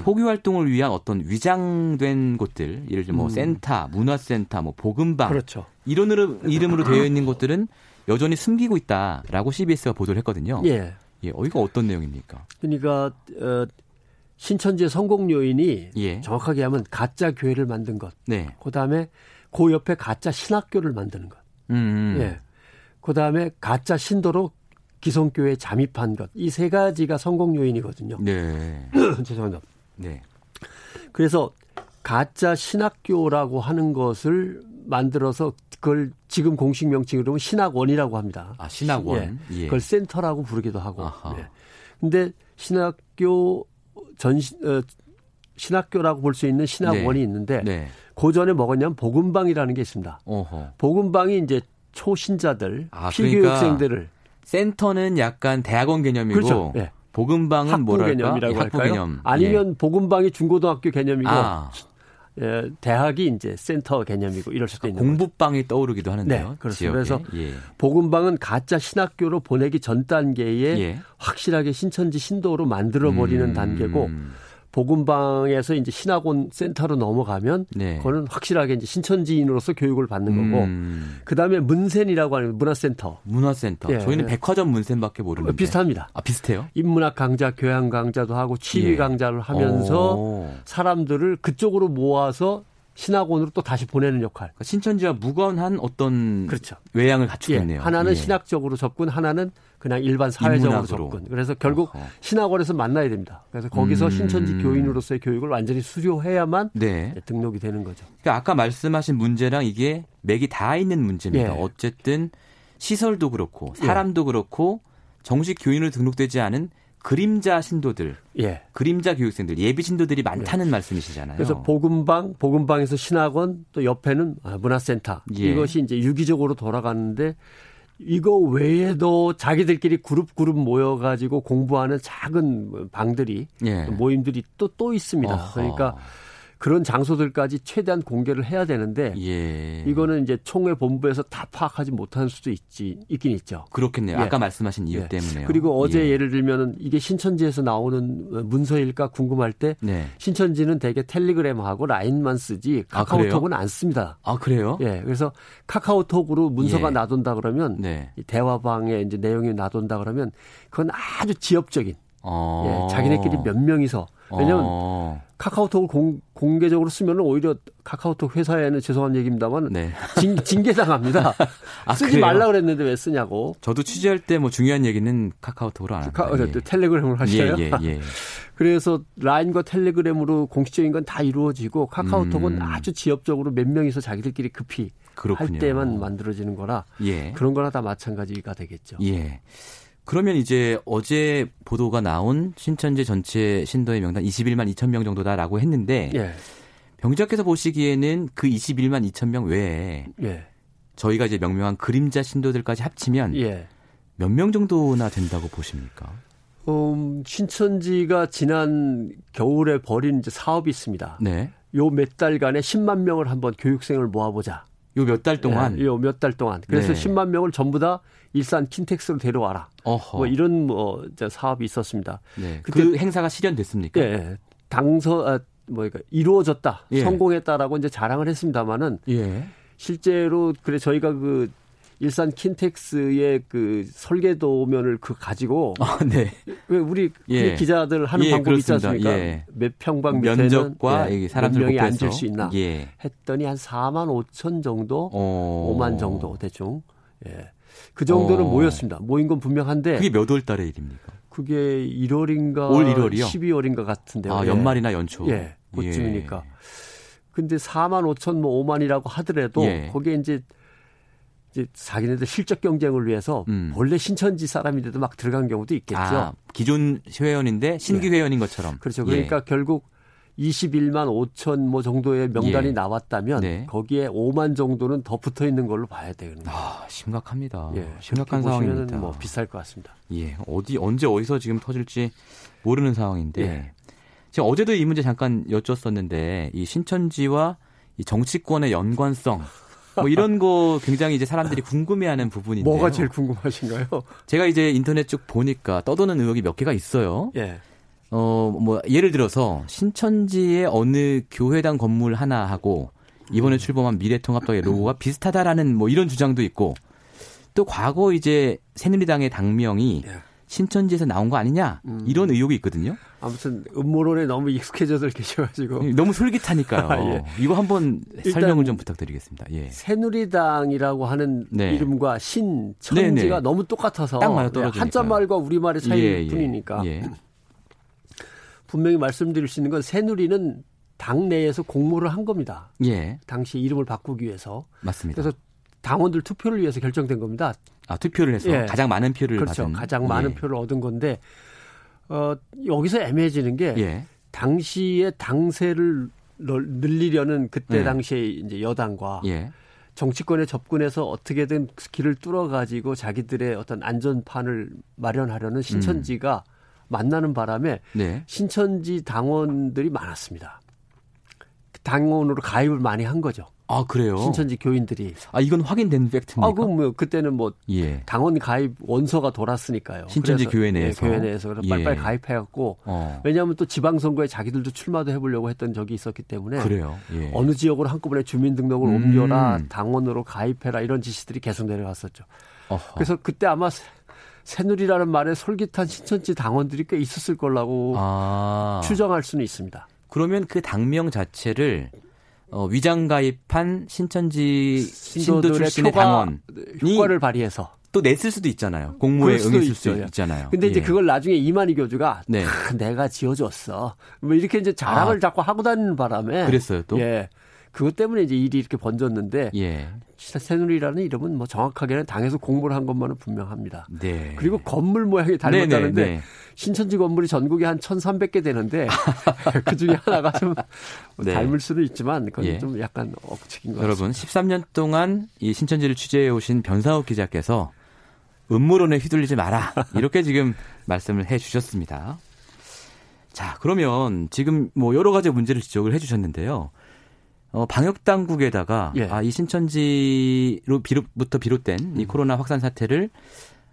포교 활동을 위한 어떤 위장된 곳들, 예를 들면 뭐 음. 센터, 문화센터, 뭐 복음방 그렇죠. 이런 이름- 이름으로 되어 있는 곳들은 여전히 숨기고 있다라고 CBS가 보도를 했거든요. 예. 예, 어, 이거 어떤 내용입니까? 그러니까 어, 신천지의 성공 요인이 예. 정확하게 하면 가짜 교회를 만든 것. 네. 그다음에 그 옆에 가짜 신학교를 만드는 것. 음, 음. 예. 그다음에 가짜 신도로 기성교회에 잠입한 것. 이 세 가지가 성공 요인이거든요. 네. 죄송합니다. 네. 그래서 가짜 신학교라고 하는 것을 만들어서 그걸 지금 공식 명칭으로 는 신학원이라고 합니다. 아, 신학원. 예. 그걸 센터라고 부르기도 하고. 예. 근데 신학교 전 어, 신학교라고 볼 수 있는 신학원이 네. 있는데 네. 그 전에 먹었냐면 복음방이라는 게 있습니다. 어허. 복음방이 이제 초신자들, 아, 피교육생들을 센터는 약간 대학원 개념이고 그렇죠. 예. 복음방은 학부 뭐랄까? 개념이라고 예, 학부 할까요? 개념. 아니면 복음방이 중고등학교 개념이고 예. 아, 예, 대학이 이제 센터 개념이고 이럴 수도 있는 거죠. 공부방이 떠오르기도 하는데요. 네, 그렇습니다. 그래서 예. 복음방은 가짜 신학교로 보내기 전 단계에 예. 확실하게 신천지 신도로 만들어 버리는 음, 단계고 복음방에서 이제 신학원 센터로 넘어가면 네. 그거는 확실하게 이제 신천지인으로서 교육을 받는 거고 음, 그다음에 문센이라고 하는 문화센터 문화센터. 예, 저희는 예. 백화점 문센밖에 모르는데. 비슷합니다. 아, 비슷해요? 인문학 강좌, 교양 강좌도 하고 취미 예. 강좌를 하면서 오. 사람들을 그쪽으로 모아서 신학원으로 또 다시 보내는 역할. 그러니까 신천지와 무관한 어떤 그렇죠. 외양을 갖추고 예. 하나는 예. 신학적으로 접근, 하나는 그냥 일반 사회적으로 인문학으로. 접근. 그래서 결국 어허. 신학원에서 만나야 됩니다. 그래서 거기서 음. 신천지 교인으로서의 교육을 완전히 수료해야만 네. 등록이 되는 거죠. 그러니까 아까 말씀하신 문제랑 이게 맥이 다 있는 문제입니다. 예. 어쨌든 시설도 그렇고 사람도 그렇고 정식 교인으로 등록되지 않은 그림자 신도들, 예. 그림자 교육생들, 예비 신도들이 많다는 말씀이시잖아요. 그래서 복음방, 복음방에서 신학원, 또 옆에는 아, 문화센터. 예. 이것이 이제 유기적으로 돌아가는데 이거 외에도 자기들끼리 그룹 그룹 모여가지고 공부하는 작은 방들이 예. 모임들이 또또 있습니다. 어허. 그러니까 그런 장소들까지 최대한 공개를 해야 되는데 예. 이거는 이제 총회 본부에서 다 파악하지 못하는 수도 있지 있긴 있죠. 그렇겠네요. 예. 아까 말씀하신 이유 예. 때문에요. 그리고 어제 예. 예를 들면은 이게 신천지에서 나오는 문서일까 궁금할 때 네. 신천지는 대개 텔레그램하고 라인만 쓰지 아, 카카오톡은 안 씁니다. 아 그래요? 예, 그래서 카카오톡으로 문서가 예. 나돈다 그러면 네. 이 대화방에 이제 내용이 나돈다 그러면 그건 아주 지엽적인 어. 예, 자기네끼리 몇 명이서 왜냐면 어. 카카오톡을 공, 공개적으로 쓰면 오히려 카카오톡 회사에는 죄송한 얘기입니다만 네. 징, 징계당합니다. 아, 쓰지 그래요? 말라 그랬는데 왜 쓰냐고. 저도 취재할 때 뭐 중요한 얘기는 카카오톡으로 안 합니다. 카, 어, 예. 텔레그램을 하셔요. 예, 예, 예. 그래서 라인과 텔레그램으로 공식적인 건 다 이루어지고 카카오톡은 음. 아주 지엽적으로 몇 명이서 자기들끼리 급히 그렇군요. 할 때만 만들어지는 거라 예. 그런 거나 다 마찬가지가 되겠죠. 예. 그러면 이제 어제 보도가 나온 신천지 전체 신도의 명단 21만 2천 명 정도다라고 했는데 예. 병작께서 보시기에는 그 21만 2천 명 외에 예. 저희가 이제 명명한 그림자 신도들까지 합치면 예. 몇명 정도나 된다고 보십니까? 음, 신천지가 지난 겨울에 벌인 이제 사업이 있습니다. 네. 요 몇 달간에 10만 명을 한번 교육생을 모아보자. 요 몇 달 동안 요몇 달 동안. 그래서 네. 10만 명을 전부 다 일산 킨텍스로 데려와라. 어허. 뭐 이런 뭐 사업이 있었습니다. 네. 그때- 그 행사가 실현됐습니까? 예. 당서 아, 뭐니까 이루어졌다. 예. 성공했다라고 이제 자랑을 했습니다마는 예. 실제로 그래 저희가 그 일산 킨텍스의 그 설계도면을 그 가지고 아, 네. 왜 우리 예. 기자들 하는 예, 방법 있지. 않습니까? 예. 몇 평방 면적과 예, 사람들 명이 곱해서 앉을 수 있나 예. 했더니 한 4만 5천 정도, 어. 5만 정도 대충. 예. 그 정도는 어. 모였습니다. 모인 건 분명한데 그게 그게, 몇월 달의 일입니까? 1월인가 올 1월이요? 12월인가 같은데요. 아, 예. 연말이나 연초. 예, 그쯤이니까. 근데 4만 5천 뭐 5만이라고 하더라도 예. 거기에 이제 이제 자기네들 실적 경쟁을 위해서 음. 본래 신천지 사람인데도 막 들어간 경우도 있겠죠. 아, 기존 회원인데 신규 예. 회원인 것처럼. 그렇죠. 예. 그러니까 결국 21만 5천 뭐 정도의 명단이 예. 나왔다면 네. 거기에 5만 정도는 더 붙어 있는 걸로 봐야 되는 거예요. 아, 심각합니다. 예, 심각한 상황입니다. 뭐 비쌀 것 같습니다. 예, 어디 언제 어디서 지금 터질지 모르는 상황인데 예. 제가 어제도 이 문제 잠깐 여쭸었는데 이 신천지와 이 정치권의 연관성 뭐 이런 거 굉장히 이제 사람들이 궁금해하는 부분인데요. 뭐가 제일 궁금하신가요? 제가 이제 인터넷 쭉 보니까 떠도는 의혹이 몇 개가 있어요. 예. 어, 뭐 예를 들어서 신천지의 어느 교회당 건물 하나 하고 이번에 음. 출범한 미래통합당의 로고가 비슷하다라는 뭐 이런 주장도 있고 또 과거 이제 새누리당의 당명이 예. 신천지에서 나온 거 아니냐 음. 이런 의혹이 있거든요. 아무튼 음모론에 너무 익숙해져들 계셔가지고 너무 솔깃하니까요. 아, 예. 이거 한번 설명을 좀 부탁드리겠습니다. 예. 새누리당이라고 하는 네. 이름과 신천지가 네네. 너무 똑같아서 딱 맞아 떨어지니까요. 한자 말과 우리 말의 차이 예, 예. 뿐이니까 예. 분명히 말씀드릴 수 있는 건 새누리는 당 내에서 공모를 한 겁니다. 예, 당시 이름을 바꾸기 위해서 맞습니다. 그래서 당원들 투표를 위해서 결정된 겁니다. 아, 투표를 해서 예. 가장 많은 표를 그렇죠. 받은 가장 많은 예. 표를 얻은 건데 어, 여기서 애매해지는 게 예. 당시에 당세를 널- 늘리려는 그때 네. 당시에 이제 여당과 예. 정치권에 접근해서 어떻게든 길을 뚫어 가지고 자기들의 어떤 안전판을 마련하려는 신천지가 음. 만나는 바람에 네. 신천지 당원들이 많았습니다. 당원으로 가입을 많이 한 거죠. 아, 그래요. 신천지 교인들이. 아, 이건 확인된 팩트입니까? 아, 그럼 뭐 그때는 뭐 예. 당원 가입 원서가 돌았으니까요. 신천지 교회 내에서. 예, 교회 내에서 그래서 예. 빨리빨리 가입해갖고 어. 왜냐하면 또 지방선거에 자기들도 출마도 해보려고 했던 적이 있었기 때문에 그래요. 예. 어느 지역으로 한꺼번에 주민등록을 음. 옮겨라 당원으로 가입해라 이런 지시들이 계속 내려갔었죠. 어허. 그래서 그때 아마 새- 새누리라는 말에 솔깃한 신천지 당원들이 꽤 있었을 거라고 아. 추정할 수는 있습니다. 그러면 그 당명 자체를 어, 위장 가입한 신천지 신도 출신의 당원 효과를 발휘해서. 또 냈을 수도 있잖아요. 공모에 응했을 수. 있잖아요. 근데 이제 예. 그걸 나중에 이만희 교주가 네. 다 내가 지어줬어. 뭐 이렇게 이제 자랑을 아. 자꾸 하고 다니는 바람에 그랬어요, 또? 예. 그것 때문에 이제 일이 이렇게 번졌는데 예. 새누리라는 이름은 뭐 정확하게는 당에서 공모를 한 것만은 분명합니다. 네. 그리고 건물 모양이 네, 닮았다는데 네, 네. 신천지 건물이 전국에 한 1,300개 되는데 그 중에 하나가 좀 네. 닮을 수는 있지만 그건 예. 좀 약간 억측인 것 여러분 같습니다. 13년 동안 이 신천지를 취재해 오신 변상욱 기자께서 음모론에 휘둘리지 마라 이렇게 지금 말씀을 해 주셨습니다. 자 그러면 지금 뭐 여러 가지 문제를 지적을 해 주셨는데요. 어, 방역 당국에다가 예. 아, 이 신천지로 비롯부터 비롯된 이 코로나 확산 사태를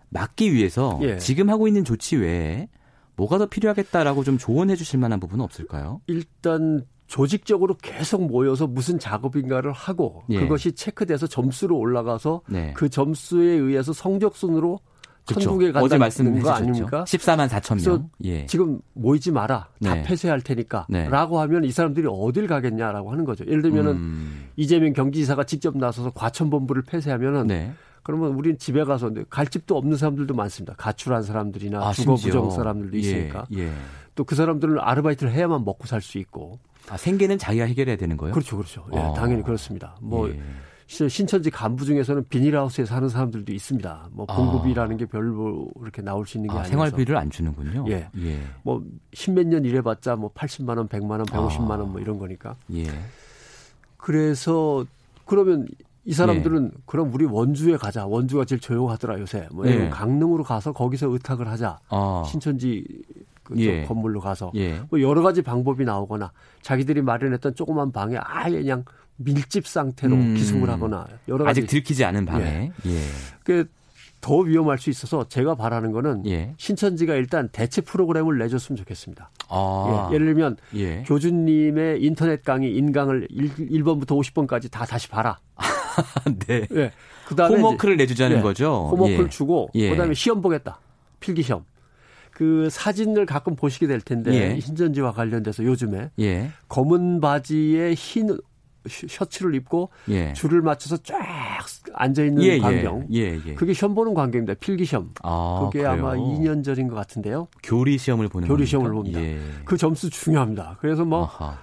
막기 위해서 예. 지금 하고 있는 조치 외에 뭐가 더 필요하겠다라고 좀 조언해 주실 만한 부분은 없을까요? 일단 조직적으로 계속 모여서 무슨 작업인가를 하고 예. 그것이 체크돼서 점수로 올라가서 네. 그 점수에 의해서 성적 순으로 그렇죠. 천국에 간다는 어제 말씀해 거. 아닙니까? 14만 4천 그래서 명. 예. 지금 모이지 마라. 다 네. 폐쇄할 테니까. 네. 라고 하면 이 사람들이 어딜 가겠냐라고 하는 거죠. 예를 들면은 음, 이재명 경기지사가 직접 나서서 과천본부를 폐쇄하면은 네. 그러면 우리는 집에 가서 갈 집도 없는 사람들도 많습니다. 가출한 사람들이나 아, 주거. 부정 사람들도 예, 있으니까. 예. 또그 사람들은 아르바이트를 해야만 먹고 살 수 있고. 아, 생계는 자기가 해결해야 되는 거예요? 그렇죠, 그렇죠. 예, 어. 당연히 그렇습니다. 뭐 예. 시- 신천지 간부 중에서는 비닐하우스에 사는 사람들도 있습니다. 뭐 공급이라는 게 별로 이렇게 나올 수 있는 게 아, 아니라서. 생활비를 안 주는군요. 예. 예. 뭐 십몇 년 일해봤자 뭐 80만 원, 100만 원, 150만 원 뭐 이런 거니까. 예. 그래서 그러면 이 사람들은 예. 그럼 우리 원주에 가자. 원주가 제일 조용하더라 요새. 뭐 예. 강릉으로 가서 거기서 의탁을 하자. 아. 신천지 그 예. 건물로 가서 예. 뭐 여러 가지 방법이 나오거나 자기들이 마련했던 조그만 방에 아예 그냥 밀집 상태로 음. 기숙을 하거나 여러 가지 아직 들키지 않은 방에. 예. 그더 위험할 수 있어서 제가 바라는 거는 예. 신천지가 일단 대체 프로그램을 내줬으면 좋겠습니다. 아. 예, 예를 들면 예. 교주님의 인터넷 강의 인강을 1, 번부터 50번까지 다 다시 봐라. 네. 예. 그다음에 홈워크를 내주자는 예, 거죠. 홈워크를 예. 주고 예. 그다음에 시험 보겠다. 필기 시험. 그 사진을 가끔 보시게 될 텐데 예. 신천지와 관련돼서 요즘에 예. 검은 바지에 흰 셔- 셔츠를 입고 예. 줄을 맞춰서 쫙 앉아 있는 예, 광경. 예. 예. 예. 그게 시험 보는 광경입니다. 필기 시험. 아, 그게 그래요? 아마 2년 전인 것 같은데요. 교리 시험을 보는 교리 겁니까? 시험을 봅니다. 예. 그 점수 중요합니다. 그래서 뭐 아하.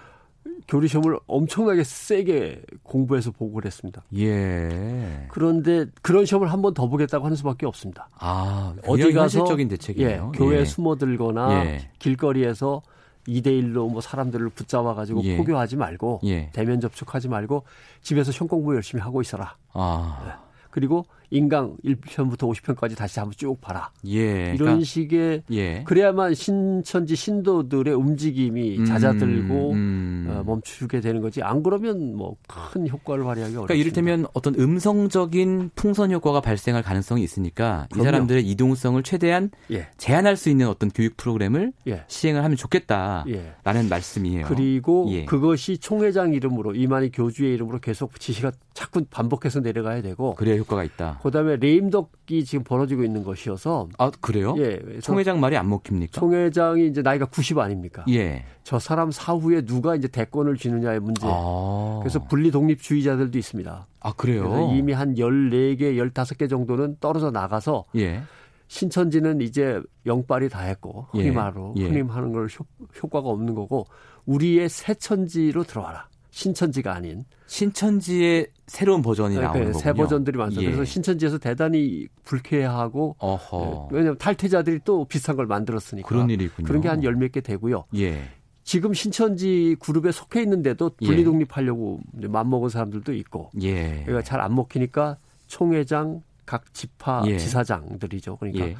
교리 시험을 엄청나게 세게 공부해서 보고 그랬습니다. 예. 그런데 그런 시험을 한 번 더 보겠다고 하는 수밖에 없습니다. 아, 어디 가서 현실적인 대책이네요. 예, 교회에 예. 숨어들거나 예. 길거리에서 2대1로 뭐 사람들을 붙잡아 가지고 예. 포교하지 말고 예. 대면 접촉하지 말고 집에서 시험 공부 열심히 하고 있어라. 아, 그리고 인강 1편부터 50편까지 다시 한번 쭉 봐라. 예. 이런 그러니까, 식의 예. 그래야만 신천지 신도들의 움직임이 음, 잦아들고 음. 어, 멈추게 되는 거지. 안 그러면 뭐 큰 효과를 발휘하기 어렵습니다. 그러니까 이를테면 어떤 음성적인 풍선 효과가 발생할 가능성이 있으니까 이 그럼요. 사람들의 이동성을 최대한 예, 제한할 수 있는 어떤 교육 프로그램을 예, 시행을 하면 좋겠다라는 예. 말씀이에요. 그리고 예. 그것이 총회장 이름으로 이만희 교주의 이름으로 계속 지시가 자꾸 반복해서 내려가야 되고 그래야 효과가 있다. 그다음에 레임덕이 지금 벌어지고 있는 것이어서 아 그래요? 예, 총 회장 말이 안 먹힙니까? 총 회장이 이제 나이가 90 아닙니까? 예. 저 사람 사후에 누가 이제 대권을 쥐느냐의 문제. 아. 그래서 분리 독립주의자들도 있습니다. 아 그래요? 그래서 이미 한 14개, 15개 정도는 떨어져 나가서 예. 신천지는 이제 영빨이 다 했고 흔히 예. 말로 예. 흔히 하는 걸 효, 효과가 없는 거고 우리의 새천지로 들어와라. 신천지가 아닌 신천지의 새로운 버전이 나오는 그 거군요. 새 버전들이 많습니다. 예. 그래서 신천지에서 대단히 불쾌하고 어허. 예, 왜냐하면 탈퇴자들이 또 비슷한 걸 만들었으니까 그런 일이 있군요. 그런 게 한 열 몇 개 되고요. 예. 지금 신천지 그룹에 속해 있는데도 예. 분리 독립하려고 이제 맘먹은 사람들도 있고 예. 그러니까 잘 안 먹히니까 총회장 각 지파 예. 지사장들이죠. 그러니까 예.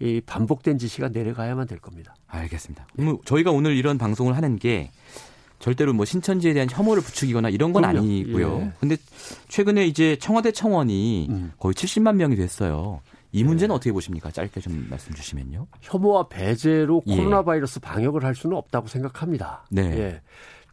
이 반복된 지시가 내려가야만 될 겁니다. 알겠습니다. 저희가 오늘 이런 방송을 하는 게 절대로 뭐 신천지에 대한 혐오를 부추기거나 이런 건 그럼요. 아니고요. 예. 근데 최근에 이제 청와대 청원이 음. 거의 70만 명이 됐어요. 이 문제는 어떻게 보십니까? 짧게 좀 말씀 주시면요. 혐오와 배제로 예. 코로나 바이러스 방역을 할 수는 없다고 생각합니다. 네. 예.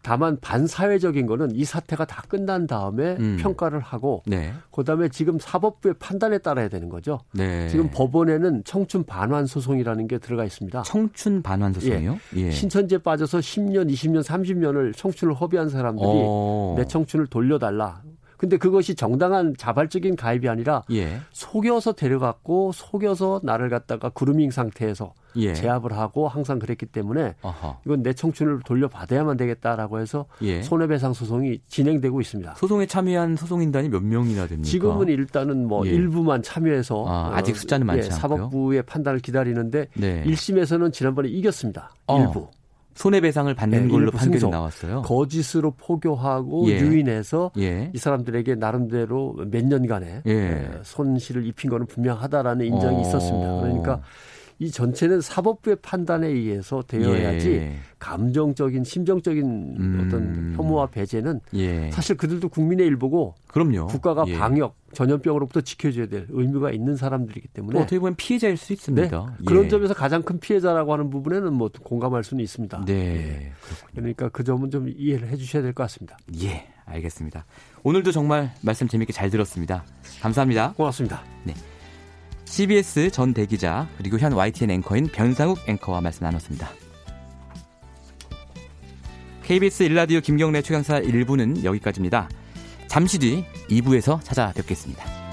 다만 반사회적인 거는 이 사태가 다 끝난 다음에 음. 평가를 하고 네. 그다음에 지금 사법부의 판단에 따라야 되는 거죠. 네. 지금 법원에는 청춘 반환 소송이라는 게 들어가 있습니다. 청춘 반환 소송이요? 예. 신천지에 빠져서 10년, 20년, 30년을 청춘을 허비한 사람들이 어. 내 청춘을 돌려달라. 근데 그것이 정당한 자발적인 가입이 아니라 예. 속여서 데려갔고 속여서 나를 갖다가 그루밍 상태에서 예. 제압을 하고 항상 그랬기 때문에 아하. 이건 내 청춘을 돌려받아야만 되겠다라고 해서 예. 손해배상 소송이 진행되고 있습니다. 소송에 참여한 소송인단이 몇 명이나 됩니까? 지금은 일단은 뭐 예. 일부만 참여해서 아, 어, 아직 숫자는 많지 예, 않고요? 사법부의 판단을 기다리는데 네. 1심에서는 지난번에 이겼습니다. 어. 일부. 손해배상을 받는 네, 걸로 판결이 승소. 나왔어요. 거짓으로 포교하고 예. 유인해서 예. 이 사람들에게 나름대로 몇 년간의 예. 에, 손실을 입힌 거는 분명하다라는 인정이 어. 있었습니다. 그러니까 이 전체는 사법부의 판단에 의해서 되어야지 예. 감정적인 심정적인 음. 어떤 혐오와 배제는 예. 사실 그들도 국민의 일부고 그럼요. 국가가 예. 방역 전염병으로부터 지켜줘야 될 의무가 있는 사람들이기 또 때문에 어떻게 보면 피해자일 수 네, 있습니다. 예. 그런 점에서 가장 큰 피해자라고 하는 부분에는 뭐 공감할 수는 있습니다. 네. 예. 그러니까 그 점은 좀 이해를 해주셔야 될 것 같습니다. 예, 알겠습니다. 오늘도 정말 말씀 재밌게 잘 들었습니다. 감사합니다. 고맙습니다. CBS 전 대기자 그리고 현 YTN 앵커인 변상욱 앵커와 말씀 나눴습니다. KBS 일라디오 김경래 최강사 1부는 여기까지입니다. 잠시 뒤 2부에서 찾아뵙겠습니다.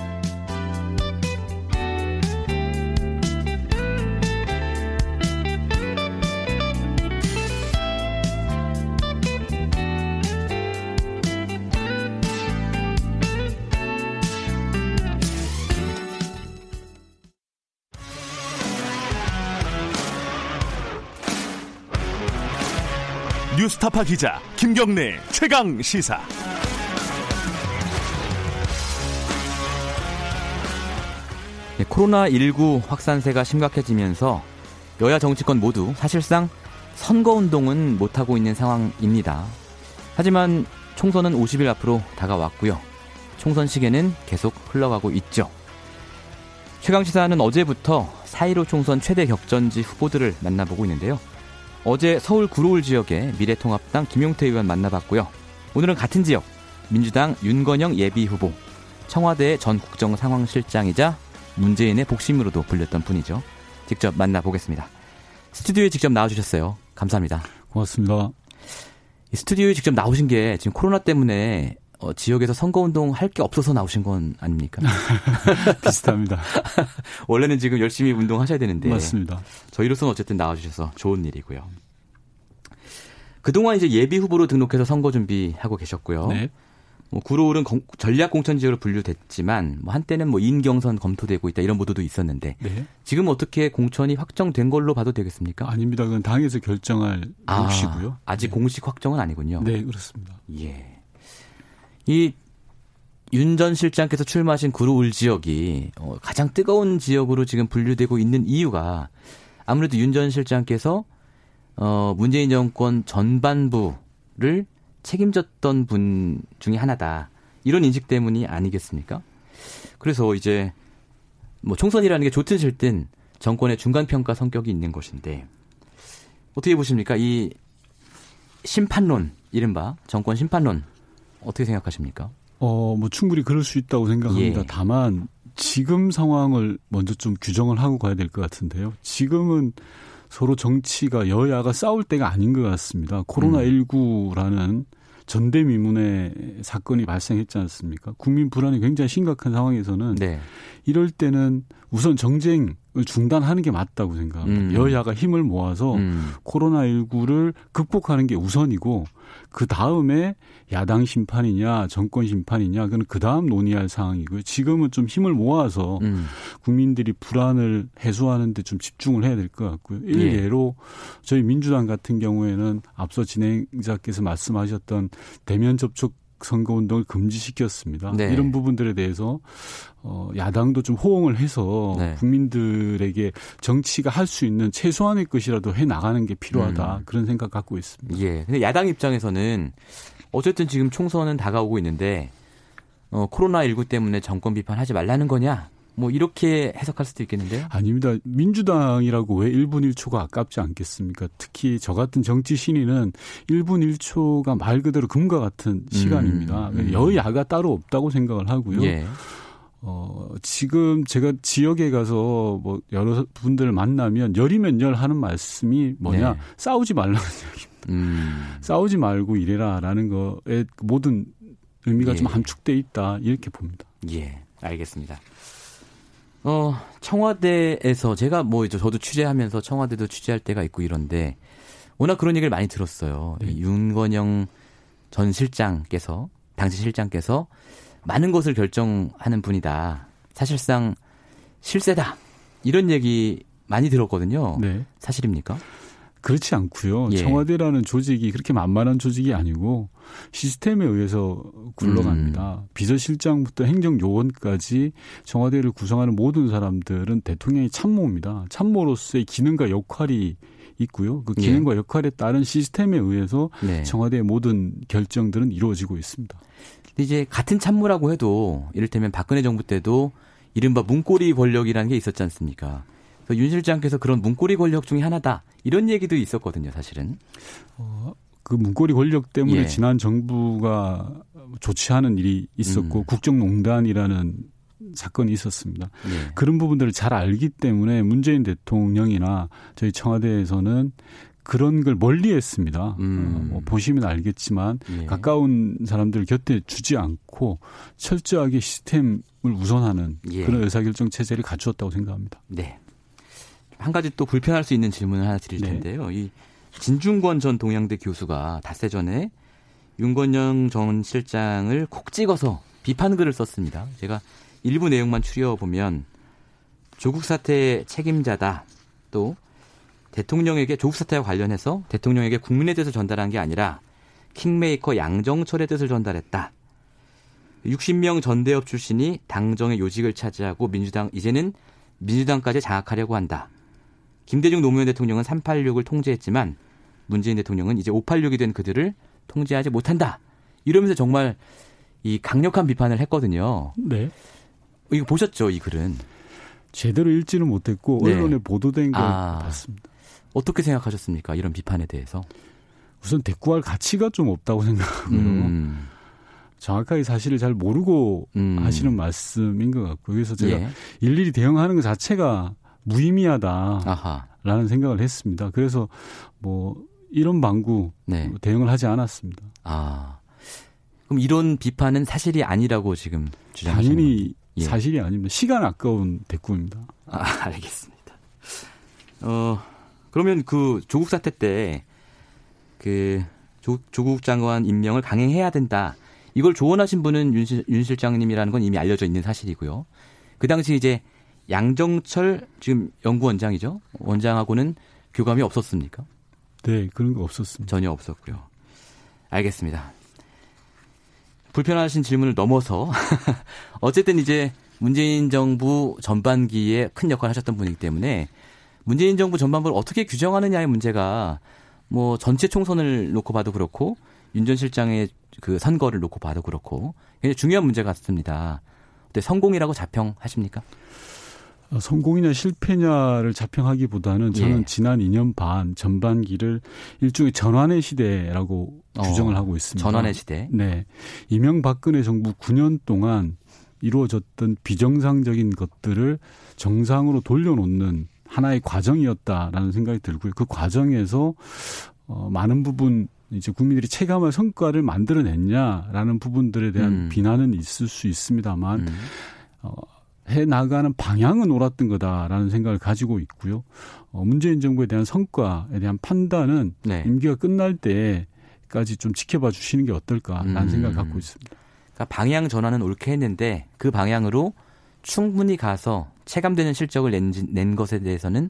뉴스타파 기자 김경래 최강 시사. 네, 코로나19 확산세가 심각해지면서 여야 정치권 모두 사실상 선거 운동은 못하고 있는 상황입니다. 하지만 총선은 50일 앞으로 다가왔고요. 총선 시계는 계속 흘러가고 있죠. 최강 시사는 어제부터 4.15 총선 최대 격전지 후보들을 만나보고 있는데요. 어제 서울 구로울 지역의 미래통합당 김용태 의원 만나봤고요. 오늘은 같은 지역 민주당 윤건영 예비후보 청와대 전 국정상황실장이자 문재인의 복심으로도 불렸던 분이죠. 직접 만나보겠습니다. 스튜디오에 직접 나와주셨어요. 감사합니다. 고맙습니다. 이 스튜디오에 직접 나오신 게 지금 코로나 때문에 어, 지역에서 선거운동 할 게 없어서 나오신 건 아닙니까? 비슷합니다. 원래는 지금 열심히 운동하셔야 되는데 맞습니다. 저희로서는 어쨌든 나와주셔서 좋은 일이고요. 그동안 이제 예비 후보로 등록해서 선거 준비하고 계셨고요. 네. 뭐 구로울은 공- 전략 공천 지역으로 분류됐지만 뭐 한때는 뭐 인경선 검토되고 있다 이런 보도도 있었는데 네. 지금 어떻게 공천이 확정된 걸로 봐도 되겠습니까? 아닙니다. 그건 당에서 결정할 아, 몫이고요. 아직 네. 공식 확정은 아니군요. 네, 그렇습니다. 예. 이 윤전 실장께서 출마하신 구로울 지역이 어, 가장 뜨거운 지역으로 지금 분류되고 있는 이유가 아무래도 윤 전 실장께서 어, 문재인 정권 전반부를 책임졌던 분 중에 하나다. 이런 인식 때문이 아니겠습니까? 그래서 이제 뭐 총선이라는 게 좋든 싫든 정권의 중간 평가 성격이 있는 것인데 어떻게 보십니까? 이 심판론, 이른바 정권 심판론 어떻게 생각하십니까? 어, 뭐 충분히 그럴 수 있다고 생각합니다. 예. 다만 지금 상황을 먼저 좀 규정을 하고 가야 될 것 같은데요. 지금은 서로 정치가 여야가 싸울 때가 아닌 것 같습니다. 코로나19라는 전대미문의 사건이 발생했지 않습니까? 국민 불안이 굉장히 심각한 상황에서는 네. 이럴 때는 우선 정쟁을 중단하는 게 맞다고 생각합니다. 음. 여야가 힘을 모아서 음. 코로나19를 극복하는 게 우선이고 그 다음에 야당 심판이냐 정권 심판이냐 그건 그 다음 논의할 상황이고요. 지금은 좀 힘을 모아서 음. 국민들이 불안을 해소하는 데 좀 집중을 해야 될 것 같고요. 예. 일례로 저희 민주당 같은 경우에는 앞서 진행자께서 말씀하셨던 대면 접촉 선거 운동을 금지시켰습니다. 네. 이런 부분들에 대해서 어 야당도 좀 호응을 해서 네. 국민들에게 정치가 할 수 있는 최소한의 것이라도 해 나가는 게 필요하다. 음. 그런 생각 갖고 있습니다. 예. 근데 야당 입장에서는 어쨌든 지금 총선은 다가오고 있는데 어, 코로나19 때문에 정권 비판하지 말라는 거냐? 뭐 이렇게 해석할 수도 있겠는데요. 아닙니다. 민주당이라고 왜 1분 1초가 아깝지 않겠습니까? 특히 저 같은 정치 신인은 1분 1초가 말 그대로 금과 같은 시간입니다. 음. 여야가 따로 없다고 생각을 하고요. 예. 어, 지금 제가 지역에 가서 뭐 여러 분들을 만나면 열이면 열 하는 말씀이 뭐냐? 네. 싸우지 말라는 얘기. 음. 싸우지 말고 이래라라는 거에 모든 의미가 예. 좀 함축돼 있다 이렇게 봅니다. 예. 알겠습니다. 어, 청와대에서 제가 뭐 이제 저도 취재하면서 청와대도 취재할 때가 있고 이런데 워낙 그런 얘기를 많이 들었어요. 네. 이 윤건영 전 실장께서 당시 실장께서 많은 것을 결정하는 분이다. 사실상 실세다. 이런 얘기 많이 들었거든요. 네. 사실입니까? 그렇지 않고요. 예. 청와대라는 조직이 그렇게 만만한 조직이 아니고 시스템에 의해서 굴러갑니다. 음. 비서실장부터 행정요원까지 청와대를 구성하는 모든 사람들은 대통령의 참모입니다. 참모로서의 기능과 역할이 있고요. 그 예. 기능과 역할에 따른 시스템에 의해서 네. 청와대의 모든 결정들은 이루어지고 있습니다. 근데 이제 같은 참모라고 해도 이를테면 박근혜 정부 때도 이른바 문고리 권력이라는 게 있었지 않습니까? 윤 실장께서 그런 문고리 권력 중에 하나다. 이런 얘기도 있었거든요, 사실은. 그 문고리 권력 때문에 예. 지난 정부가 좋지 않은 일이 있었고 음. 국정농단이라는 사건이 있었습니다. 예. 그런 부분들을 잘 알기 때문에 문재인 대통령이나 저희 청와대에서는 그런 걸 멀리 했습니다. 음. 어, 뭐 보시면 알겠지만 예. 가까운 사람들 곁에 주지 않고 철저하게 시스템을 우선하는 예. 그런 의사결정 체제를 갖추었다고 생각합니다. 네. 한 가지 또 불편할 수 있는 질문을 하나 드릴 네. 텐데요. 이 진중권 전 동양대 교수가 닷새 전에 윤건영 전 실장을 콕 찍어서 비판 글을 썼습니다. 제가 일부 내용만 추려 보면 조국 사태 책임자다. 또 대통령에게 조국 사태와 관련해서 대통령에게 국민의 뜻을 전달한 게 아니라 킹메이커 양정철의 뜻을 전달했다. 60명 전대협 출신이 당정의 요직을 차지하고 민주당 이제는 민주당까지 장악하려고 한다. 김대중 노무현 대통령은 386을 통제했지만 문재인 대통령은 이제 586이 된 그들을 통제하지 못한다. 이러면서 정말 이 강력한 비판을 했거든요. 네. 이거 보셨죠, 이 글은? 제대로 읽지는 못했고 네. 언론에 보도된 걸 아. 봤습니다. 어떻게 생각하셨습니까? 이런 비판에 대해서. 우선 대꾸할 가치가 좀 없다고 생각하고요. 음, 정확하게 사실을 잘 모르고 음. 하시는 말씀인 것 같고 그래서 제가 예. 일일이 대응하는 것 자체가 무의미하다라는. 생각을 했습니다. 그래서 뭐 이런 방구 네. 대응을 하지 않았습니다. 아. 그럼 이런 비판은 사실이 아니라고 지금 주장하시는 당연히? 예. 사실이 아닙니다. 시간 아까운 대꾸입니다. 아, 알겠습니다. 어, 그러면 그 조국 사태 때 그 조국 장관 임명을 강행해야 된다. 이걸 조언하신 분은 윤, 실, 윤 실장님이라는 건 이미 알려져 있는 사실이고요. 그 당시 이제 양정철 지금 연구원장이죠. 원장하고는 교감이 없었습니까? 네, 그런 거 없었습니다. 전혀 없었고요. 알겠습니다. 불편하신 질문을 넘어서 어쨌든 이제 문재인 정부 전반기에 큰 역할을 하셨던 분이기 때문에 문재인 정부 전반부를 어떻게 규정하느냐의 문제가 뭐 전체 총선을 놓고 봐도 그렇고 윤 전 실장의 그 선거를 놓고 봐도 그렇고 굉장히 중요한 문제 같습니다. 근데 성공이라고 자평하십니까? 어, 성공이냐 실패냐를 자평하기보다는 저는 예. 지난 2년 반 전반기를 일종의 전환의 시대라고 어, 규정을 하고 있습니다. 전환의 시대. 네. 이명박근혜 정부 9년 동안 이루어졌던 비정상적인 것들을 정상으로 돌려놓는 하나의 과정이었다라는 생각이 들고요. 그 과정에서 어, 많은 부분 이제 국민들이 체감할 성과를 만들어냈냐라는 부분들에 대한 음. 비난은 있을 수 있습니다만 음. 어, 해 나가는 방향은 옳았던 거다라는 생각을 가지고 있고요. 어, 문재인 정부에 대한 성과에 대한 판단은 네. 임기가 끝날 때까지 좀 지켜봐 주시는 게 어떨까라는 음. 생각을 갖고 있습니다. 그러니까 방향 전환은 옳게 했는데 그 방향으로 충분히 가서 체감되는 실적을 낸, 낸 것에 대해서는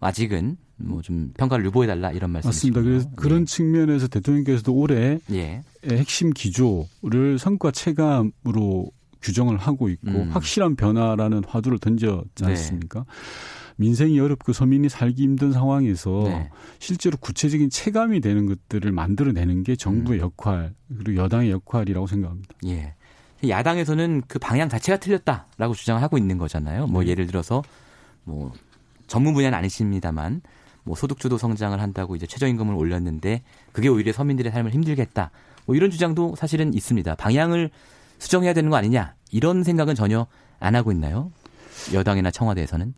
아직은 뭐 좀 평가를 유보해 달라 이런 말씀이시죠. 맞습니다. 그래서 그런 측면에서 대통령께서도 올해 예. 핵심 기조를 성과 체감으로 규정을 하고 있고 음. 확실한 변화라는 화두를 던졌지 네. 않습니까? 민생이 어렵고 서민이 살기 힘든 상황에서 네. 실제로 구체적인 체감이 되는 것들을 만들어내는 게 정부의 음. 역할 그리고 여당의 역할이라고 생각합니다. 예. 야당에서는 그 방향 자체가 틀렸다라고 주장을 하고 있는 거잖아요. 뭐 네. 예를 들어서 뭐 전문 분야는 아니십니다만 뭐 소득주도 성장을 한다고 이제 최저임금을 올렸는데 그게 오히려 서민들의 삶을 힘들겠다. 뭐 이런 주장도 사실은 있습니다. 방향을 수정해야 되는 거 아니냐 이런 생각은 전혀 안 하고 있나요? 여당이나 청와대에서는?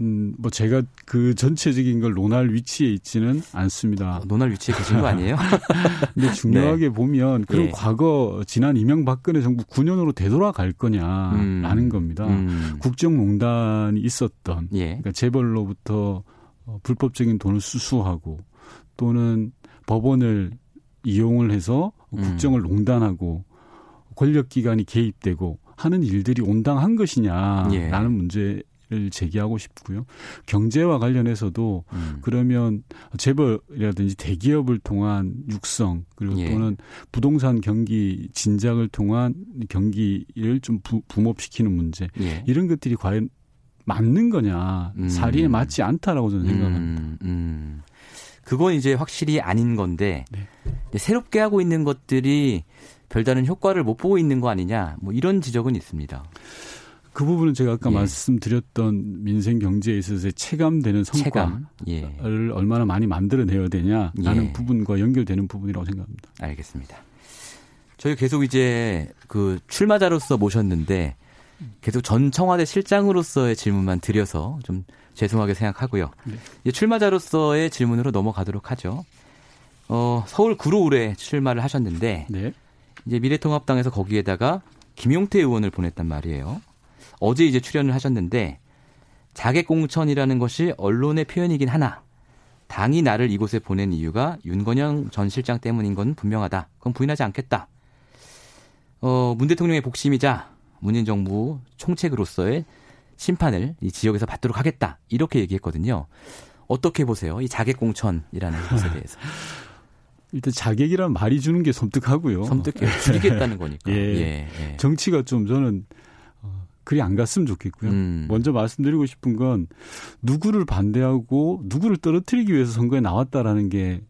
음, 뭐 제가 그 전체적인 걸 논할 위치에 있지는 않습니다. 논할 위치에 계신 거 아니에요? 근데 중요하게 보면 그럼 네. 예. 과거 지난 이명박근혜 정부 9년으로 되돌아갈 거냐라는 음. 겁니다. 음. 국정농단이 있었던 예. 그러니까 재벌로부터 어, 불법적인 돈을 수수하고 또는 법원을 이용을 해서 음. 국정을 농단하고 권력기관이 개입되고 하는 일들이 온당한 것이냐라는 예. 문제 를 제기하고 싶고요. 경제와 관련해서도 음. 그러면 재벌이라든지 대기업을 통한 육성 그리고 예. 또는 부동산 경기 진작을 통한 경기를 좀 부, 붐업시키는 문제 예. 이런 것들이 과연 맞는 거냐 음. 사리에 맞지 않다라고 저는 생각합니다. 음, 음. 그건 이제 확실히 아닌 건데 네. 새롭게 하고 있는 것들이 별다른 효과를 못 보고 있는 거 아니냐 뭐 이런 지적은 있습니다. 그 부분은 제가 아까 예. 말씀드렸던 민생 경제에 있어서의 체감되는 성과를 체감. 예. 얼마나 많이 만들어내야 되냐라는 예. 부분과 연결되는 부분이라고 생각합니다. 알겠습니다. 저희 계속 이제 그 출마자로서 모셨는데 계속 전 청와대 실장으로서의 질문만 드려서 좀 죄송하게 생각하고요. 네. 이제 출마자로서의 질문으로 넘어가도록 하죠. 어, 서울 구로울에 출마를 하셨는데 네. 이제 미래통합당에서 거기에다가 김용태 의원을 보냈단 말이에요. 어제 이제 출연을 하셨는데 자객공천이라는 것이 언론의 표현이긴 하나 당이 나를 이곳에 보낸 이유가 윤건영 전 실장 때문인 건 분명하다. 그건 부인하지 않겠다. 어, 문 대통령의 복심이자 문재인 정부 총책으로서의 심판을 이 지역에서 받도록 하겠다. 이렇게 얘기했거든요. 어떻게 보세요? 이 자객공천이라는 것에 대해서. 일단 자객이란 말이 주는 게 섬뜩하고요. 섬뜩해요. 줄이겠다는 거니까. 예. 예, 예. 정치가 좀 저는 어, 그리 안 갔으면 좋겠고요. 음. 먼저 말씀드리고 싶은 건 누구를 반대하고 누구를 떨어뜨리기 위해서 선거에 나왔다라는 게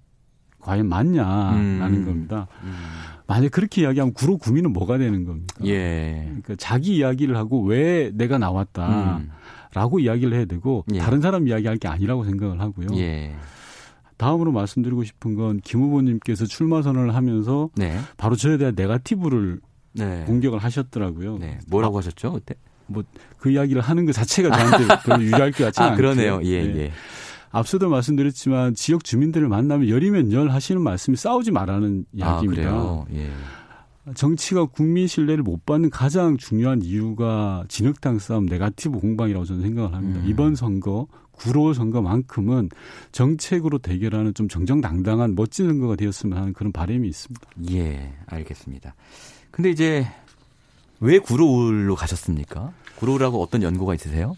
과연 맞냐라는 음. 겁니다. 음. 만약 그렇게 이야기하면 구로 구민은 뭐가 되는 겁니까? 예. 그러니까 자기 이야기를 하고 왜 내가 나왔다라고 음. 이야기를 해야 되고 예. 다른 사람 이야기할 게 아니라고 생각을 하고요. 예. 다음으로 말씀드리고 싶은 건 김 후보님께서 출마 선언을 하면서 네. 바로 저에 대한 네가티브를 네. 공격을 하셨더라고요. 네. 뭐라고 하셨죠? 그때? 그 이야기를 하는 것 자체가 저한테 별로 유리할 것 같지 아, 않고요. 그러네요. 예, 네. 예. 앞서도 말씀드렸지만 지역 주민들을 만나면 열이면 열 하시는 말씀이 싸우지 말라는 아, 이야기입니다. 그래요. 예. 정치가 국민 신뢰를 못 받는 가장 중요한 이유가 진흙탕 싸움, 네가티브 공방이라고 저는 생각을 합니다. 음. 이번 선거, 구로 선거만큼은 정책으로 대결하는 좀 정정당당한 멋진 선거가 되었으면 하는 그런 바람이 있습니다. 예, 알겠습니다. 근데 이제 왜 구로울로 가셨습니까? 구로울하고 어떤 연고가 있으세요?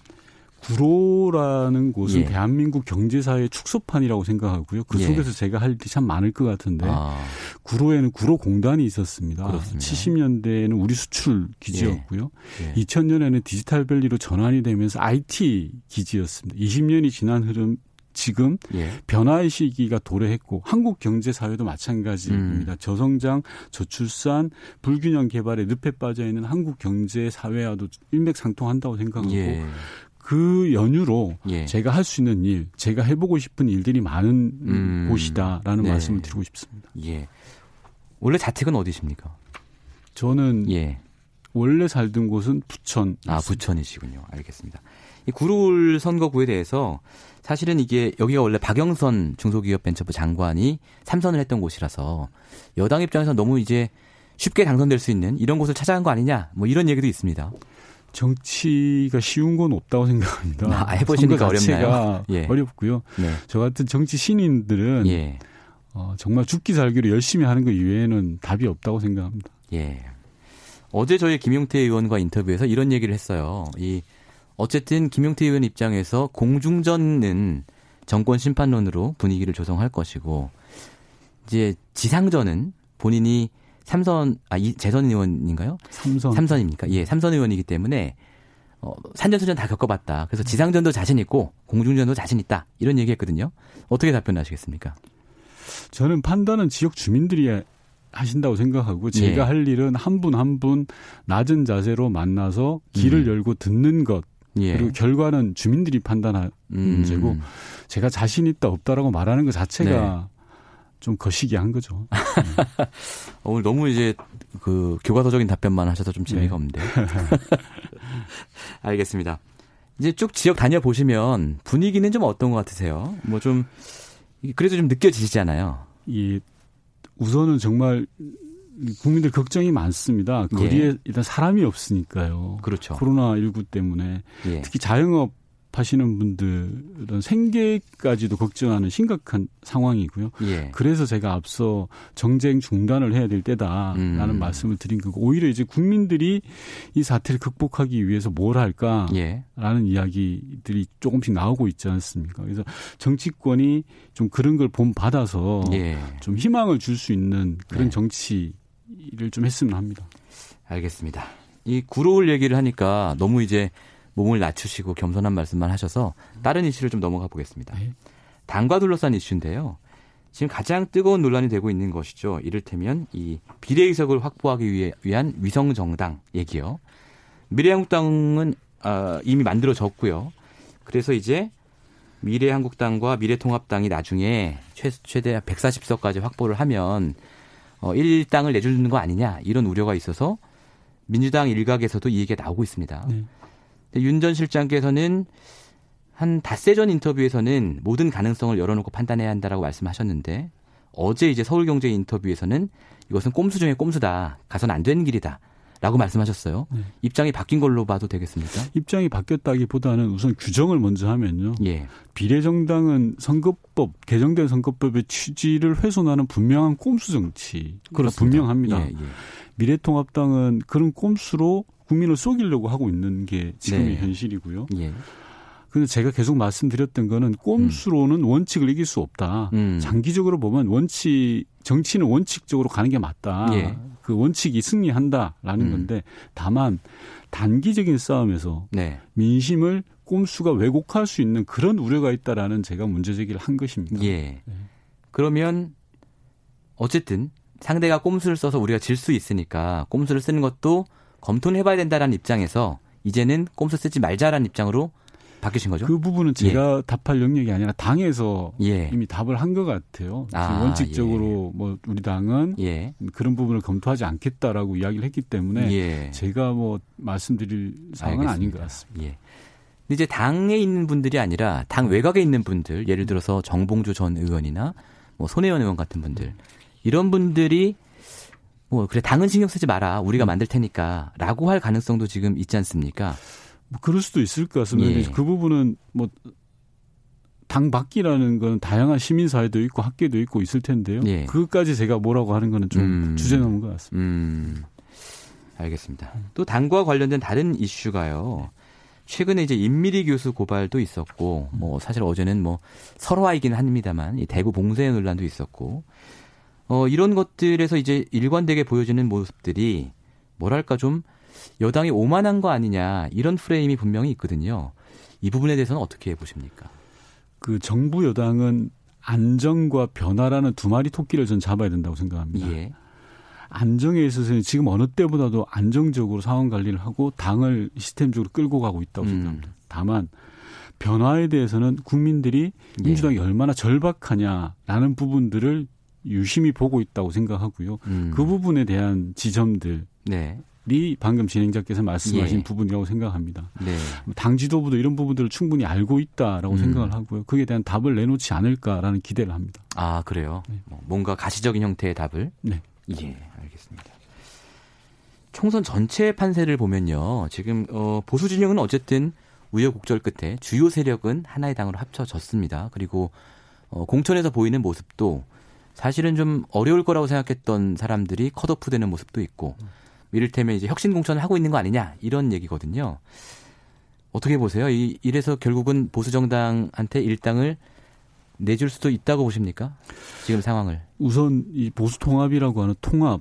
구로라는 곳은 예. 대한민국 경제사의 축소판이라고 생각하고요. 그 예. 속에서 제가 할 일이 참 많을 것 같은데 아, 구로에는 구로공단이 있었습니다. 그렇습니다. 70년대에는 우리 수출 기지였고요. 예. 2000년에는 디지털밸리로 전환이 되면서 IT 기지였습니다. 20년이 지난 흐름 지금 예. 변화의 시기가 도래했고 한국 경제 사회도 마찬가지입니다. 음. 저성장, 저출산, 불균형 개발에 늪에 빠져 있는 한국 경제 사회와도 일맥상통한다고 생각하고 예. 그 연유로 예. 제가 할 수 있는 일, 제가 해보고 싶은 일들이 많은 음. 곳이다라는 네. 말씀을 드리고 싶습니다. 예. 원래 자택은 어디십니까? 저는 예. 원래 살던 곳은 부천. 아, 부천이시군요. 알겠습니다. 이 구로울 선거구에 대해서 사실은 이게 여기가 원래 박영선 중소기업벤처부 장관이 삼선을 했던 곳이라서 여당 입장에서 너무 이제 쉽게 당선될 수 있는 이런 곳을 찾아간 거 아니냐 뭐 이런 얘기도 있습니다. 정치가 쉬운 건 없다고 생각합니다. 아, 해보시니까 어렵나요? 예. 어렵고요. 네. 저 같은 정치 신인들은 예. 어, 정말 죽기 살기로 열심히 하는 것 이외에는 답이 없다고 생각합니다. 예. 어제 저희 김용태 의원과 인터뷰에서 이런 얘기를 했어요. 이 어쨌든 김용태 의원 입장에서 공중전은 정권 심판론으로 분위기를 조성할 것이고 이제 지상전은 본인이 삼선 아 이, 재선 의원인가요? 삼선. 삼선입니까? 예, 삼선 의원이기 때문에 어, 산전수전 다 겪어봤다. 그래서 지상전도 자신 있고 공중전도 자신 있다. 이런 얘기했거든요. 어떻게 답변하시겠습니까? 저는 판단은 지역 주민들이 하신다고 생각하고 제가 예. 할 일은 한 분 한 분 낮은 자세로 만나서 길을 음. 열고 듣는 것 예. 그리고 결과는 주민들이 판단할 음, 문제고 제가 자신 있다 없다라고 말하는 것 자체가 좀 거시기한 거죠. 어, 오늘 너무 이제 그 교과서적인 답변만 하셔서 좀 재미가 네. 없는데. 알겠습니다. 이제 쭉 지역 다녀 보시면 분위기는 좀 어떤 것 같으세요? 뭐 좀 그래도 좀 느껴지시잖아요. 이 우선은 정말 국민들 걱정이 많습니다. 거리에 일단 사람이 없으니까요. 예. 그렇죠. 코로나 19 때문에 예. 특히 자영업 하시는 분들은 생계까지도 걱정하는 심각한 상황이고요. 예. 그래서 제가 앞서 정쟁 중단을 해야 될 때다라는 음. 말씀을 드린 거고 오히려 이제 국민들이 이 사태를 극복하기 위해서 뭘 할까라는 예. 이야기들이 조금씩 나오고 있지 않습니까? 그래서 정치권이 좀 그런 걸 본 받아서 예. 좀 희망을 줄 수 있는 그런 네. 정치를 좀 했으면 합니다. 알겠습니다. 이 구로울 얘기를 하니까 너무 이제 몸을 낮추시고 겸손한 말씀만 하셔서 다른 이슈를 좀 넘어가 보겠습니다. 네. 당과 둘러싼 이슈인데요. 지금 가장 뜨거운 논란이 되고 있는 것이죠. 이를테면 이 비례의석을 확보하기 위해, 위한 위성 정당 얘기요. 미래한국당은 아, 이미 만들어졌고요. 그래서 이제 미래한국당과 미래통합당이 나중에 최, 최대 140석까지 확보를 하면 어, 1당을 내주는 거 아니냐 이런 우려가 있어서 민주당 일각에서도 이 얘기가 나오고 있습니다. 네. 윤 전 실장께서는 한 닷새 전 인터뷰에서는 모든 가능성을 열어놓고 판단해야 한다라고 말씀하셨는데 어제 이제 서울경제 인터뷰에서는 이것은 꼼수 중에 꼼수다. 가선 안 되는 길이다. 라고 말씀하셨어요. 네. 입장이 바뀐 걸로 봐도 되겠습니까? 입장이 바뀌었다기보다는 우선 규정을 먼저 하면요. 예. 비례정당은 선거법 개정된 선거법의 취지를 훼손하는 분명한 꼼수 정치. 그렇습니다. 분명합니다. 예, 예. 미래통합당은 그런 꼼수로 국민을 속이려고 하고 있는 게 지금의 네. 현실이고요. 예. 근데 제가 계속 말씀드렸던 거는 꼼수로는 원칙을 이길 수 없다. 음. 장기적으로 보면 원칙 정치는 원칙적으로 가는 게 맞다. 예. 그 원칙이 승리한다라는 음. 건데 다만 단기적인 싸움에서 네. 민심을 꼼수가 왜곡할 수 있는 그런 우려가 있다라는 제가 문제 제기를 한 것입니다. 예. 그러면 어쨌든 상대가 꼼수를 써서 우리가 질 수 있으니까 꼼수를 쓰는 것도 검토는 해봐야 된다라는 입장에서 이제는 꼼수 쓰지 말자라는 입장으로 바뀌신 거죠? 그 부분은 제가 답할 영역이 아니라 당에서 예. 이미 답을 한 것 같아요. 아, 원칙적으로 뭐 우리 당은 예. 그런 부분을 검토하지 않겠다라고 이야기를 했기 때문에 예. 제가 뭐 말씀드릴 사항은 아닌 것 같습니다. 예. 근데 이제 당에 있는 분들이 아니라 당 외곽에 있는 분들, 예를 들어서 정봉주 전 의원이나 뭐 손혜원 의원 같은 분들, 이런 분들이 뭐 그래 당은 신경 쓰지 마라, 우리가 만들 테니까라고 할 가능성도 지금 있지 않습니까? 뭐 그럴 수도 있을 것 같습니다. 예. 그 부분은 뭐 당 밖이라는 건 다양한 시민사회도 있고 학계도 있고 있을 텐데요. 예. 그것까지 제가 뭐라고 하는 거는 좀 음. 주제 넘은 것 같습니다. 음, 알겠습니다. 또 당과 관련된 다른 이슈가요. 최근에 이제 임미리 교수 고발도 있었고, 뭐 사실 어제는 뭐 설화이긴 합니다만 이 대구 봉쇄 논란도 있었고, 어 이런 것들에서 이제 일관되게 보여지는 모습들이 뭐랄까 좀 여당이 오만한 거 아니냐 이런 프레임이 분명히 있거든요. 이 부분에 대해서는 어떻게 보십니까? 그 정부 여당은 안정과 변화라는 두 마리 토끼를 전 잡아야 된다고 생각합니다. 예, 안정에 있어서는 지금 어느 때보다도 안정적으로 상황 관리를 하고 당을 시스템적으로 끌고 가고 있다고 음. 생각합니다. 다만 변화에 대해서는 국민들이 예. 민주당이 얼마나 절박하냐라는 부분들을 유심히 보고 있다고 생각하고요. 음. 그 부분에 대한 지점들이 네. 방금 진행자께서 말씀하신 예. 부분이라고 생각합니다. 네. 당 지도부도 이런 부분들을 충분히 알고 있다라고 음. 생각을 하고요. 그에 대한 답을 내놓지 않을까라는 기대를 합니다. 아, 그래요. 네. 뭐 뭔가 가시적인 형태의 답을. 네. 예, 알겠습니다. 총선 전체 판세를 보면요. 지금 어, 보수 진영은 어쨌든 우여곡절 끝에 주요 세력은 하나의 당으로 합쳐졌습니다. 그리고 어, 공천에서 보이는 모습도 사실은 좀 어려울 거라고 생각했던 사람들이 컷오프 되는 모습도 있고 이를테면 이제 혁신 공천을 하고 있는 거 아니냐 이런 얘기거든요. 어떻게 보세요? 이, 이래서 결국은 보수 정당한테 일당을 내줄 수도 있다고 보십니까? 지금 상황을. 우선 이 보수 통합이라고 하는 통합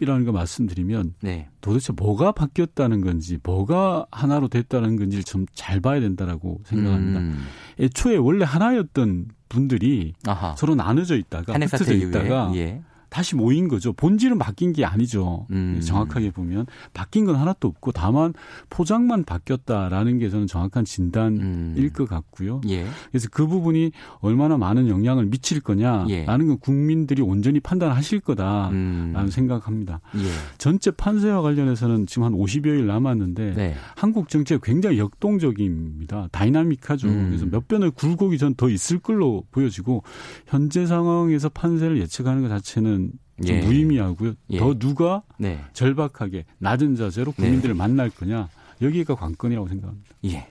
이라는 예. 거 말씀드리면 네. 도대체 뭐가 바뀌었다는 건지 뭐가 하나로 됐다는 건지를 좀 잘 봐야 된다라고 생각합니다. 음. 애초에 원래 하나였던 분들이 아하. 서로 나눠져 있다가 흩어져 있다가 예. 다시 모인 거죠. 본질은 바뀐 게 아니죠. 음. 정확하게 보면 바뀐 건 하나도 없고 다만 포장만 바뀌었다라는 게 저는 정확한 진단일 음. 것 같고요. 예. 그래서 그 부분이 얼마나 많은 영향을 미칠 거냐라는 예. 건 국민들이 온전히 판단하실 거다라는 음. 생각합니다. 예. 전체 판세와 관련해서는 지금 한 50여일 남았는데 네. 한국 정치가 굉장히 역동적입니다. 다이나믹하죠. 음. 그래서 몇 변의 굴곡이 전 더 있을 걸로 보여지고 현재 상황에서 판세를 예측하는 것 자체는 좀 예. 무의미하고요. 예. 더 누가 네. 절박하게 낮은 자세로 국민들을 만날 거냐 여기가 관건이라고 생각합니다. 예.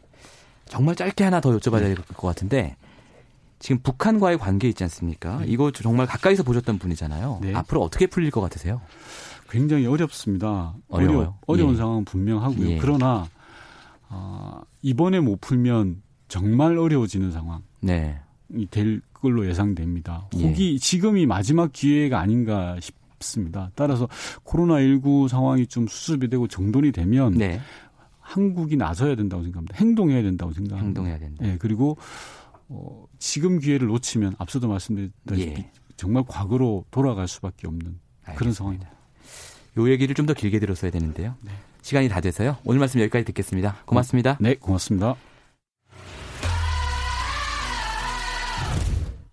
정말 짧게 하나 더 여쭤봐야 될 것 같은데 지금 북한과의 관계 있지 않습니까? 이거 정말 가까이서 보셨던 분이잖아요. 네. 앞으로 어떻게 풀릴 것 같으세요? 굉장히 어렵습니다. 어려워요? 어려, 운 예. 상황은 분명하고요. 예. 그러나 어, 이번에 못 풀면 정말 어려워지는 상황이 네. 될 걸로 예상됩니다. 예. 혹이 지금이 마지막 기회가 아닌가 싶습니다. 따라서 코로나19 상황이 좀 수습이 되고 정돈이 되면 네. 한국이 나서야 된다고 생각합니다. 행동해야 된다고 생각합니다. 행동해야 된다. 예, 그리고 어, 지금 기회를 놓치면 앞서도 말씀드렸다시피 예. 정말 과거로 돌아갈 수밖에 없는 그런 알겠습니다. 상황입니다. 요 얘기를 좀 더 길게 들었어야 되는데요. 시간이 다 돼서요. 오늘 말씀 여기까지 듣겠습니다. 고맙습니다. 네, 고맙습니다.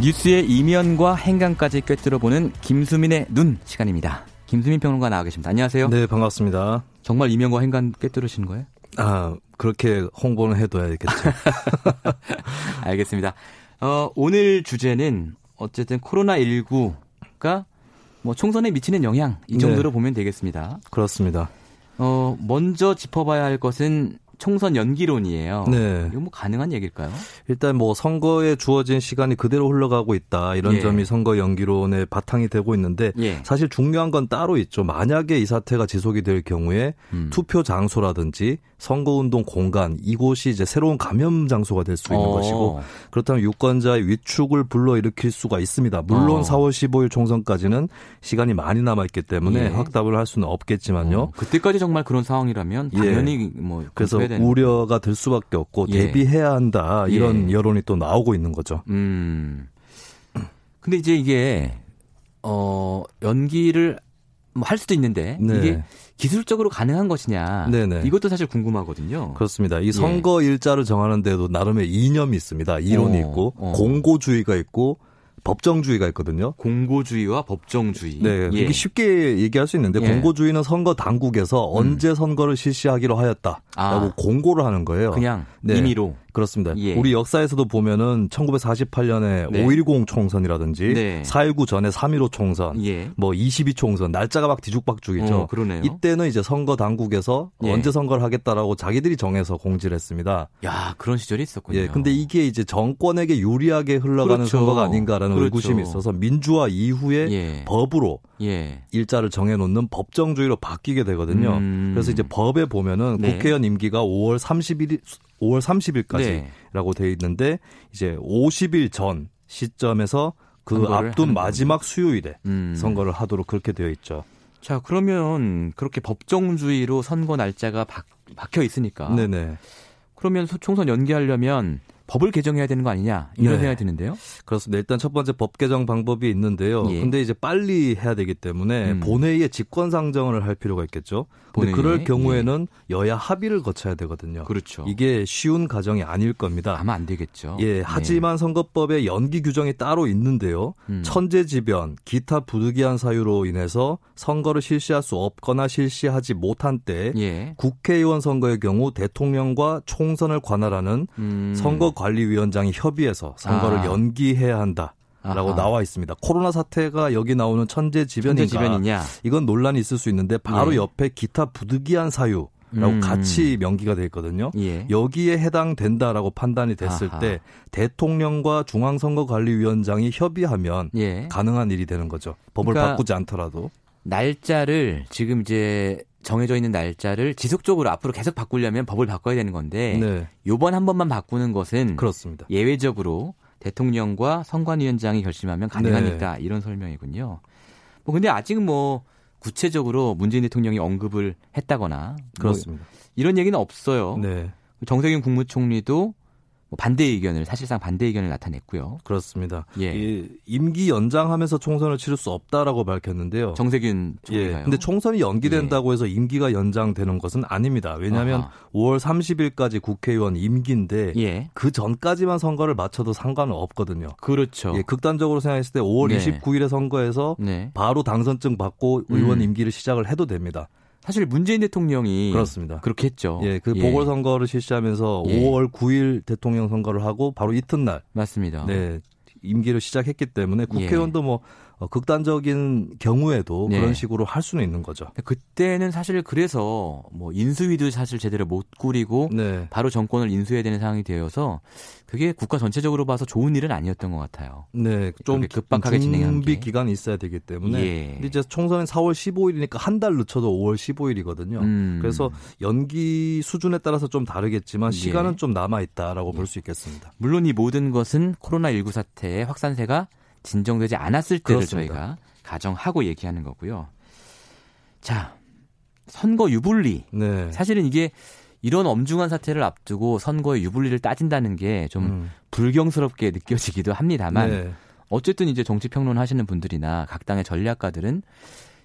뉴스의 이면과 행간까지 꿰뚫어보는 김수민의 눈 시간입니다. 김수민 평론가 나와 계십니다. 안녕하세요. 네, 반갑습니다. 정말 이면과 행간 꿰뚫으시는 거예요? 아, 그렇게 홍보는 해둬야겠죠. 알겠습니다. 어, 오늘 주제는 어쨌든 코로나19가 뭐 총선에 미치는 영향 이 정도로 네. 보면 되겠습니다. 그렇습니다. 어, 먼저 짚어봐야 할 것은 총선 연기론이에요. 네. 이거 뭐 가능한 얘기일까요? 일단 뭐 선거에 주어진 시간이 그대로 흘러가고 있다. 이런 예. 점이 선거 연기론의 바탕이 되고 있는데 예. 사실 중요한 건 따로 있죠. 만약에 이 사태가 지속이 될 경우에 음. 투표 장소라든지 선거운동 공간 이곳이 이제 새로운 감염 장소가 될 수 있는 어. 것이고 그렇다면 유권자의 위축을 불러일으킬 수가 있습니다. 물론 어. 4월 15일 총선까지는 시간이 많이 남아있기 때문에 예. 확답을 할 수는 없겠지만요. 어, 그때까지 정말 그런 상황이라면 예. 당연히 뭐 그래서 우려가 들 수밖에 없고 예. 대비해야 한다 이런 예. 여론이 또 나오고 있는 거죠. 음. 근데 이제 이게 어 연기를 뭐 할 수도 있는데 네. 이게 기술적으로 가능한 것이냐 네네. 이것도 사실 궁금하거든요. 그렇습니다. 이 선거 일자를 정하는데도 나름의 이념이 있습니다. 이론이 어, 있고 어. 공고주의가 있고 법정주의가 있거든요. 공고주의와 법정주의. 네, 예. 이게 쉽게 얘기할 수 있는데 예. 음. 공고주의는 선거 당국에서 언제 선거를 실시하기로 하였다라고 아. 공고를 하는 거예요. 그냥 네. 임의로. 그렇습니다. 예. 우리 역사에서도 보면은 1948년에 네. 5.10 총선이라든지 네. 4.19 전에 3.15 총선, 예. 뭐22 총선, 날짜가 막 뒤죽박죽이죠. 어, 그러네요. 이때는 이제 선거 당국에서 예. 언제 선거를 하겠다라고 자기들이 정해서 공지를 했습니다. 야, 그런 시절이 있었군요. 예, 근데 이게 이제 정권에게 유리하게 흘러가는 그렇죠. 선거가 아닌가라는 그렇죠. 의구심이 있어서 민주화 이후에 예. 법으로 예. 일자를 정해놓는 법정주의로 바뀌게 되거든요. 음. 그래서 이제 법에 보면은 네. 국회의원 임기가 5월 30일, 5월 30일까지라고 네. 돼 있는데 이제 50일 전 시점에서 그 앞둔 마지막 수요일에 음. 선거를 하도록 그렇게 되어 있죠. 자, 그러면 그렇게 법정주의로 선거 날짜가 박, 박혀 있으니까. 네네. 그러면 소- 총선 연기하려면 법을 개정해야 되는 거 아니냐 이런 네. 생각이 드는데요. 그렇습니다. 일단 첫 번째 법 개정 방법이 있는데요. 예. 근데 이제 빨리 해야 되기 때문에 음. 본회의에 직권 상정을 할 필요가 있겠죠. 근데 본회의에? 그럴 경우에는 여야 합의를 거쳐야 되거든요. 그렇죠. 이게 쉬운 과정이 아닐 겁니다. 아마 안 되겠죠. 예, 네. 하지만 선거법에 연기 규정이 따로 있는데요. 음. 천재지변, 기타 부득이한 사유로 인해서 선거를 실시할 수 없거나 실시하지 못한 때 예. 국회의원 선거의 경우 대통령과 총선을 관할하는 음. 선거 관리위원장이 협의해서 선거를 아. 연기해야 한다. 라고 아하. 나와 있습니다. 코로나 사태가 여기 나오는 천재지변인가? 천재지변이냐? 이건 논란이 있을 수 있는데 바로 예. 옆에 기타 부득이한 사유 라고 음. 같이 명기가 돼 있거든요. 예. 여기에 해당된다라고 판단이 됐을 아하. 때 대통령과 중앙선거관리위원장이 협의하면 예. 가능한 일이 되는 거죠. 법을 그러니까 바꾸지 않더라도. 날짜를 지금 이제 정해져 있는 날짜를 지속적으로 앞으로 계속 바꾸려면 법을 바꿔야 되는 건데 네, 요번 한 번만 바꾸는 것은 그렇습니다. 예외적으로 대통령과 선관위원장이 결심하면 가능하니까 네. 이런 설명이군요. 뭐 근데 아직 뭐 구체적으로 문재인 대통령이 언급을 했다거나 뭐 그렇습니다. 이런 얘기는 없어요. 네, 정세균 국무총리도 뭐 반대 의견을 사실상 반대 의견을 나타냈고요. 그렇습니다. 예. 이 임기 연장하면서 총선을 치를 수 없다라고 밝혔는데요. 정세균 예. 총리가요. 근데 총선이 연기된다고 해서 임기가 연장되는 것은 아닙니다. 왜냐하면 아하. 5월 30일까지 국회의원 임기인데 예. 그 전까지만 선거를 마쳐도 상관은 없거든요. 그렇죠. 예, 극단적으로 생각했을 때 5월 네. 29일에 선거에서 네. 바로 당선증 받고 의원 음. 임기를 시작을 해도 됩니다. 사실 문재인 대통령이 그렇습니다. 그렇게 했죠. 예, 그 보궐선거를 실시하면서 예. 5월 9일 대통령 선거를 하고 바로 이튿날 맞습니다. 네, 임기를 시작했기 때문에 예. 국회의원도 뭐 어, 극단적인 경우에도 네. 그런 식으로 할 수는 있는 거죠. 그때는 사실 그래서 뭐 인수위도 사실 제대로 못 꾸리고 네. 바로 정권을 인수해야 되는 상황이 되어서 그게 국가 전체적으로 봐서 좋은 일은 아니었던 것 같아요. 네, 좀 급박하게 진행한 준비 게. 기간이 있어야 되기 때문에. 예. 근데 이제 총선은 4월 15일이니까 한 달 늦춰도 5월 15일이거든요. 음. 그래서 연기 수준에 따라서 좀 다르겠지만 예. 시간은 좀 남아 있다라고 볼수 있겠습니다. 물론 이 모든 것은 코로나 19 사태의 확산세가 진정되지 않았을 때를 그렇습니다. 저희가 가정하고 얘기하는 거고요. 자, 선거 유불리. 네. 사실은 이게 이런 엄중한 사태를 앞두고 선거의 유불리를 따진다는 게좀 음. 불경스럽게 느껴지기도 합니다만 네. 어쨌든 이제 정치 평론 하시는 분들이나 각 당의 전략가들은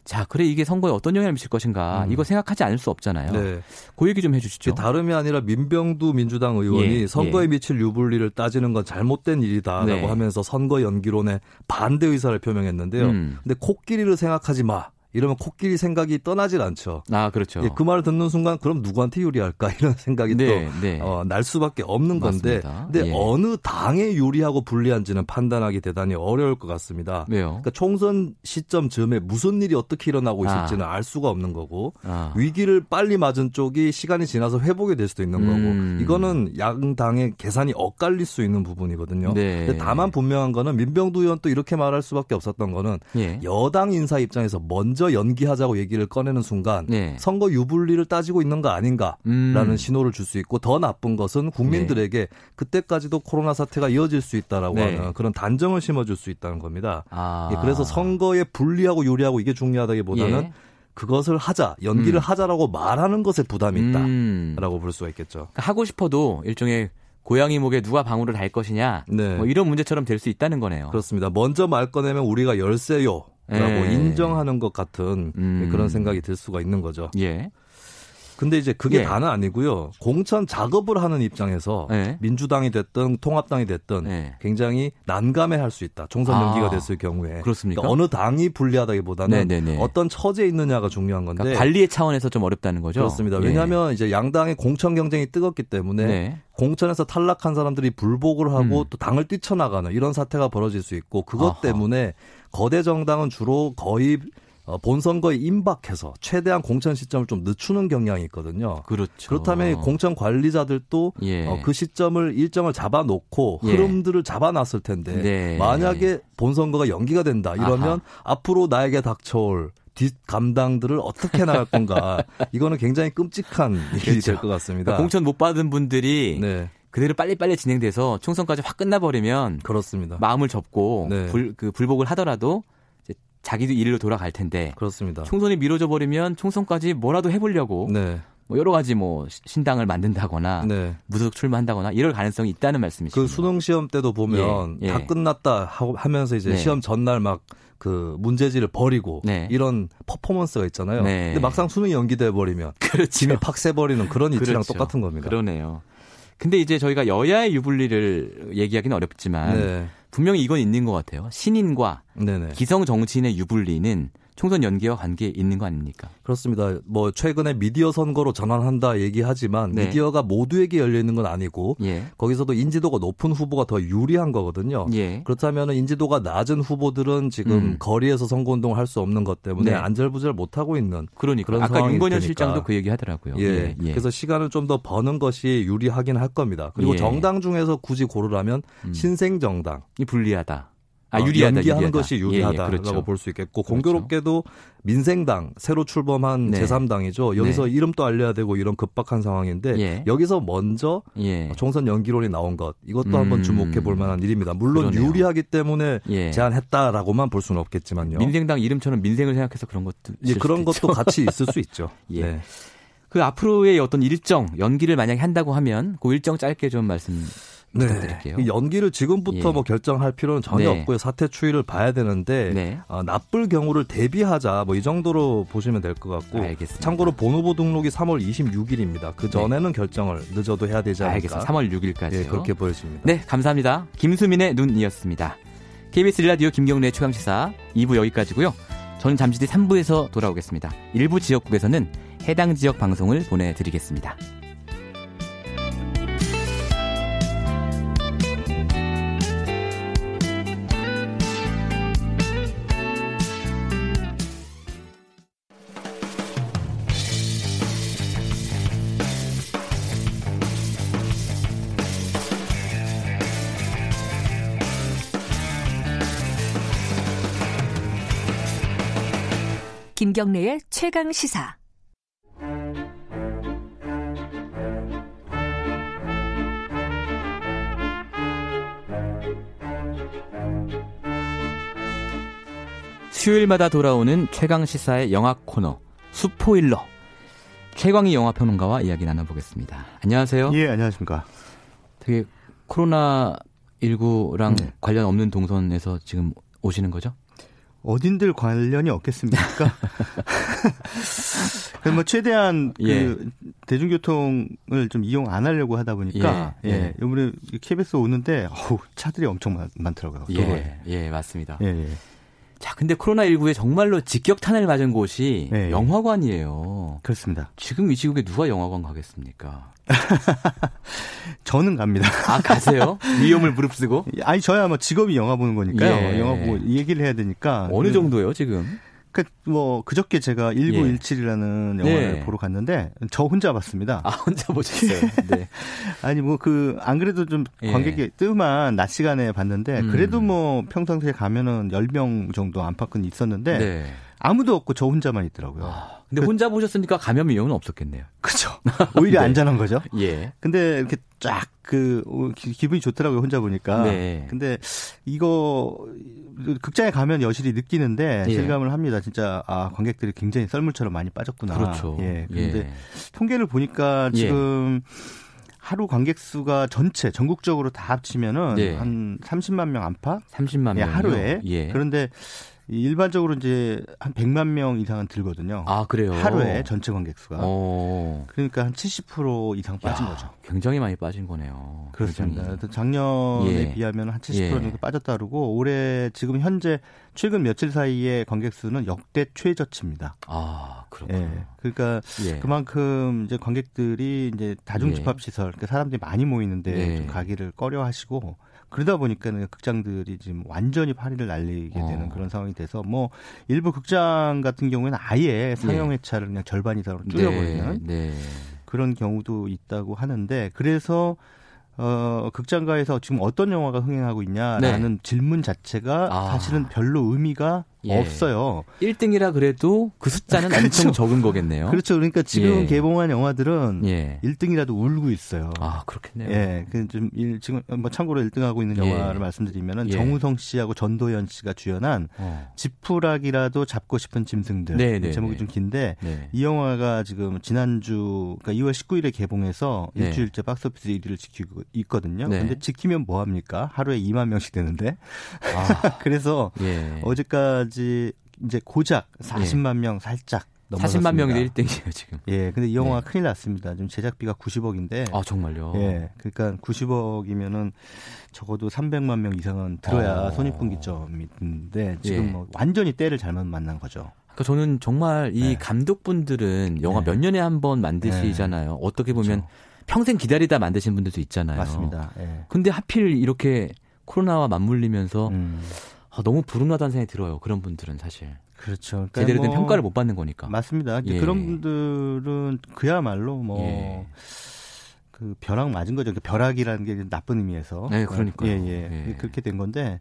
자, 그래 이게 선거에 어떤 영향을 미칠 것인가 음. 이거 생각하지 않을 수 없잖아요. 네. 그 얘기 좀 해주시죠. 다름이 아니라 민병두 민주당 의원이 예, 선거에 예. 미칠 유불리를 따지는 건 잘못된 일이다라고 네. 하면서 선거 연기론에 반대 의사를 표명했는데요. 음. 근데 코끼리를 생각하지 마. 이러면 코끼리 생각이 떠나질 않죠. 아, 그렇죠. 예, 그 말을 듣는 순간 그럼 누구한테 유리할까 이런 생각이 네, 또 네. 어, 날 수밖에 없는 건데 맞습니다. 근데 예. 어느 당에 유리하고 불리한지는 판단하기 대단히 어려울 것 같습니다. 왜요? 그러니까 총선 시점 즈음에 무슨 일이 어떻게 일어나고 아. 있을지는 알 수가 없는 거고 아. 위기를 빨리 맞은 쪽이 시간이 지나서 회복이 될 수도 있는 음. 거고 이거는 양당의 계산이 엇갈릴 수 있는 부분이거든요. 네. 다만 분명한 거는 민병두 의원 또 이렇게 말할 수밖에 없었던 거는 예. 여당 인사 입장에서 먼저 연기하자고 얘기를 꺼내는 순간 네. 선거 유불리를 따지고 있는 거 아닌가라는 음. 신호를 줄 수 있고 더 나쁜 것은 국민들에게 그때까지도 코로나 사태가 이어질 수 있다라고 네. 하는 그런 단정을 심어줄 수 있다는 겁니다. 아. 예, 그래서 선거에 불리하고 유리하고 이게 중요하다기보다는 예. 그것을 하자 연기를 음. 하자라고 말하는 것에 부담이 음. 있다라고 볼 수가 있겠죠. 그러니까 하고 싶어도 일종의 고양이 목에 누가 방울을 달 것이냐 네. 뭐 이런 문제처럼 될 수 있다는 거네요. 그렇습니다. 먼저 말 꺼내면 우리가 열세요라고 예. 인정하는 것 같은 음. 그런 생각이 들 수가 있는 거죠. 예. 근데 이제 그게 예. 다는 아니고요. 공천 작업을 하는 입장에서 네. 민주당이 됐든 통합당이 됐든 네. 굉장히 난감해 할 수 있다. 총선 아. 연기가 됐을 경우에. 그렇습니까? 그러니까 어느 당이 불리하다기보다는 네네네. 어떤 처지에 있느냐가 중요한 건데. 그러니까 관리의 차원에서 좀 어렵다는 거죠. 그렇습니다. 예. 왜냐하면 이제 양당의 공천 경쟁이 뜨겁기 때문에 네. 공천에서 탈락한 사람들이 불복을 하고 음. 또 당을 뛰쳐나가는 이런 사태가 벌어질 수 있고 그것 아하. 때문에 거대 정당은 주로 거의 어, 본선거에 임박해서 최대한 공천 시점을 좀 늦추는 경향이 있거든요. 그렇죠. 그렇다면 공천 관리자들도 예. 어, 그 시점을 일정을 잡아놓고 예. 흐름들을 잡아놨을 텐데 네. 만약에 본선거가 연기가 된다 이러면 아하. 앞으로 나에게 닥쳐올 뒷 감당들을 어떻게 나갈 건가 이거는 굉장히 끔찍한 일이 될것 같습니다. 그러니까 공천 못 받은 분들이 네 그대로 빨리빨리 진행돼서 총선까지 확 끝나버리면 그렇습니다. 마음을 접고 네. 불, 그 불복을 하더라도 자기도 일로 돌아갈 텐데 그렇습니다. 총선이 미뤄져 버리면 총선까지 뭐라도 해보려고 네, 뭐 여러 가지 뭐 시- 신당을 만든다거나 네. 무소속 출마한다거나 이럴 가능성이 있다는 말씀이시죠. 그 수능 시험 때도 보면 예, 예. 다 끝났다 하면서 이제 네. 시험 전날 막 그 문제지를 버리고 네. 이런 퍼포먼스가 있잖아요. 네. 근데 막상 수능이 연기돼 버리면 그렇죠. 짐이 팍 새버리는 그런 이치랑 그렇죠. 똑같은 겁니다. 그러네요. 근데 이제 저희가 여야의 유불리를 얘기하기는 어렵지만 네, 분명히 이건 있는 것 같아요. 신인과 네네. 기성 정치인의 유불리는 총선 연기와 관계 있는 거 아닙니까? 그렇습니다. 뭐 최근에 미디어 선거로 전환한다 얘기하지만 네. 미디어가 모두에게 열려 있는 건 아니고 예. 거기서도 인지도가 높은 후보가 더 유리한 거거든요. 예. 그렇다면 인지도가 낮은 후보들은 지금 음. 거리에서 선거 운동을 할 수 없는 것 때문에 네. 안절부절 못 하고 있는 그러니까 그런 아까 윤건현. 실장도 그 얘기 하더라고요. 예. 그래서 시간을 좀 더 버는 것이 유리하긴 할 겁니다. 그리고 예. 정당 중에서 굳이 고르라면 음. 신생 정당 이 불리하다. 아, 어, 유리하다. 연기하는 유리하다. 것이 예, 예, 유리하다라고 그렇죠. 볼수 있겠고 그렇죠. 공교롭게도 민생당 새로 출범한 네. 제3당이죠. 여기서 네. 이름도 알려야 되고 이런 급박한 상황인데 예. 여기서 먼저 예. 총선 연기론이 나온 것 이것도 음. 한번 주목해 볼 만한 일입니다. 물론 그러네요. 유리하기 때문에 예. 제안했다라고만 볼 수는 없겠지만요. 민생당 이름처럼 민생을 생각해서 그런 것도 예, 그런 것도 있죠. 같이 있을 수 있죠. 예. 네. 그 앞으로의 어떤 일정 연기를 만약에 한다고 하면 그 일정 짧게 좀 말씀 부탁드릴게요. 이 연기를 지금부터 예. 뭐 결정할 필요는 전혀 네. 없고요. 사태 추이를 봐야 되는데 네. 어, 나쁠 경우를 대비하자 뭐 이 정도로 보시면 될 것 같고 알겠습니다. 참고로 본후보 등록이 3월 26일입니다. 그 전에는 결정을 늦어도 해야 되지 않을까. 알겠습니다. 3월 6일까지요. 예, 그렇게 보여집니다. 네, 감사합니다. 김수민의 눈이었습니다. KBS 일라디오 김경래 최강 시사 2부 여기까지고요. 저는 잠시 뒤 3부에서 돌아오겠습니다. 일부 지역국에서는 해당 지역 방송을 보내드리겠습니다. 김경래의 최강 시사. 수요일마다 돌아오는 최강 시사의 영화 코너 수포일러 최광희 영화 평론가와 이야기 나눠보겠습니다. 안녕하세요. 예, 안녕하십니까. 되게 코로나 19랑 네. 관련 없는 동선에서 지금 오시는 거죠? 어딘들 관련이 없겠습니까? 그래서 뭐 최대한 예. 그 대중교통을 좀 이용 안 하려고 하다 보니까 예, 예, 예. 이번에 KBS 오는데 어우, 차들이 엄청 많, 많더라고요. 예, 예, 맞습니다. 예, 예. 자, 근데 코로나19에 정말로 직격탄을 맞은 곳이 예, 예. 영화관이에요. 그렇습니다. 지금 이 시국에 누가 영화관 가겠습니까? 저는 갑니다. 아, 가세요? 위험을 무릅쓰고? 아니 저야 뭐 직업이 영화 보는 거니까요. 예. 영화 보고 얘기를 해야 되니까 어느 그- 정도요, 지금? 그, 뭐, 그저께 제가 1917이라는 영화를 예. 보러 갔는데, 저 혼자 봤습니다. 아, 혼자 보셨어요. 네. 아니, 뭐, 그, 안 그래도 좀 예. 관객이 뜸한 낮 시간에 봤는데, 음. 그래도 뭐, 평상시에 가면은 10명 정도 안팎은 있었는데, 네. 아무도 없고 저 혼자만 있더라고요. 아, 근데 혼자 보셨으니까 감염 위험은 없었겠네요. 그죠. 오히려 네. 안전한 거죠. 예. 근데 이렇게 쫙 그, 어, 기- 기분이 좋더라고요, 혼자 보니까. 네. 근데 이거, 극장에 가면 여실히 느끼는데, 예. 실감을 합니다. 진짜, 아, 관객들이 굉장히 썰물처럼 많이 빠졌구나. 그렇죠. 예. 근데 예. 통계를 보니까 예. 지금 하루 관객 수가 전체 전국적으로 다 합치면은 예. 한 30만 명 안팎 30만 예, 명. 하루에 예. 그런데 일반적으로 이제 한 100만 명 이상은 들거든요. 아, 그래요? 하루에 전체 관객 수가. 어. 그러니까 한 70% 이상 빠진 야, 거죠. 굉장히 많이 빠진 거네요. 그렇습니다. 굉장히. 작년에 예. 비하면 한 70% 예. 정도 빠졌다 그러고 올해 지금 현재 최근 며칠 사이에 관객 수는 역대 최저치입니다. 아, 그렇군요. 예. 그러니까 예. 그만큼 이제 관객들이 이제 다중 집합 시설, 그러니까 사람들이 많이 모이는데 네. 좀 가기를 꺼려 하시고 그러다 보니까는 극장들이 지금 완전히 파리를 날리게 어. 되는 그런 상황이 돼서 뭐 일부 극장 같은 경우에는 아예 상영 회차를 그냥 절반 이상으로 줄여버리는 네. 네. 그런 경우도 있다고 하는데 그래서 어 극장가에서 지금 어떤 영화가 흥행하고 있냐라는 질문 자체가 네. 아. 사실은 별로 의미가 예. 없어요. 1등이라 그래도 그 숫자는 그렇죠. 엄청 적은 거겠네요. 그렇죠. 그러니까 지금 예. 개봉한 영화들은 예. 1등이라도 울고 있어요. 아, 그렇겠네요. 예, 그좀 지금 뭐 참고로 1등하고 있는 예. 영화를 말씀드리면은 예. 정우성 씨하고 전도연 씨가 주연한 어. 지푸라기라도 잡고 싶은 짐승들 네, 네, 제목이 네. 좀 긴데 네. 이 영화가 지금 지난주 그러니까 2월 19일에 개봉해서 네. 일주일째 박스오피스 1위를 지키고 있거든요. 네. 근데 지키면 뭐 합니까? 하루에 2만 명씩 되는데. 아, 그래서 예. 어제까지 이제 고작 40만 명 살짝 넘어섰습니다. 40만 명이 1등이에요, 지금. 예, 근데 이 영화가 네. 큰일 났습니다. 지금 제작비가 90억인데 아, 정말요? 예, 그러니까 90억이면은 적어도 300만 명 이상은 들어야 어. 손익분기점인데 지금 예. 뭐 완전히 때를 잘못 만난 거죠. 그러니까 저는 정말 이 네. 감독분들은 영화 네. 몇 년에 한 번 만드시잖아요. 어떻게 보면 그렇죠. 평생 기다리다 만드신 분들도 있잖아요. 맞습니다. 예. 근데 하필 이렇게 코로나와 맞물리면서 음, 아, 너무 불운하다는 생각이 들어요. 그런 분들은 사실. 그렇죠. 그러니까 제대로 된 뭐 평가를 못 받는 거니까. 맞습니다. 예. 그런 분들은 그야말로 뭐. 예. 그 벼락 맞은 거죠. 그 벼락이라는 게 나쁜 의미에서. 네, 그러니까요. 예, 예. 예. 그렇게 된 건데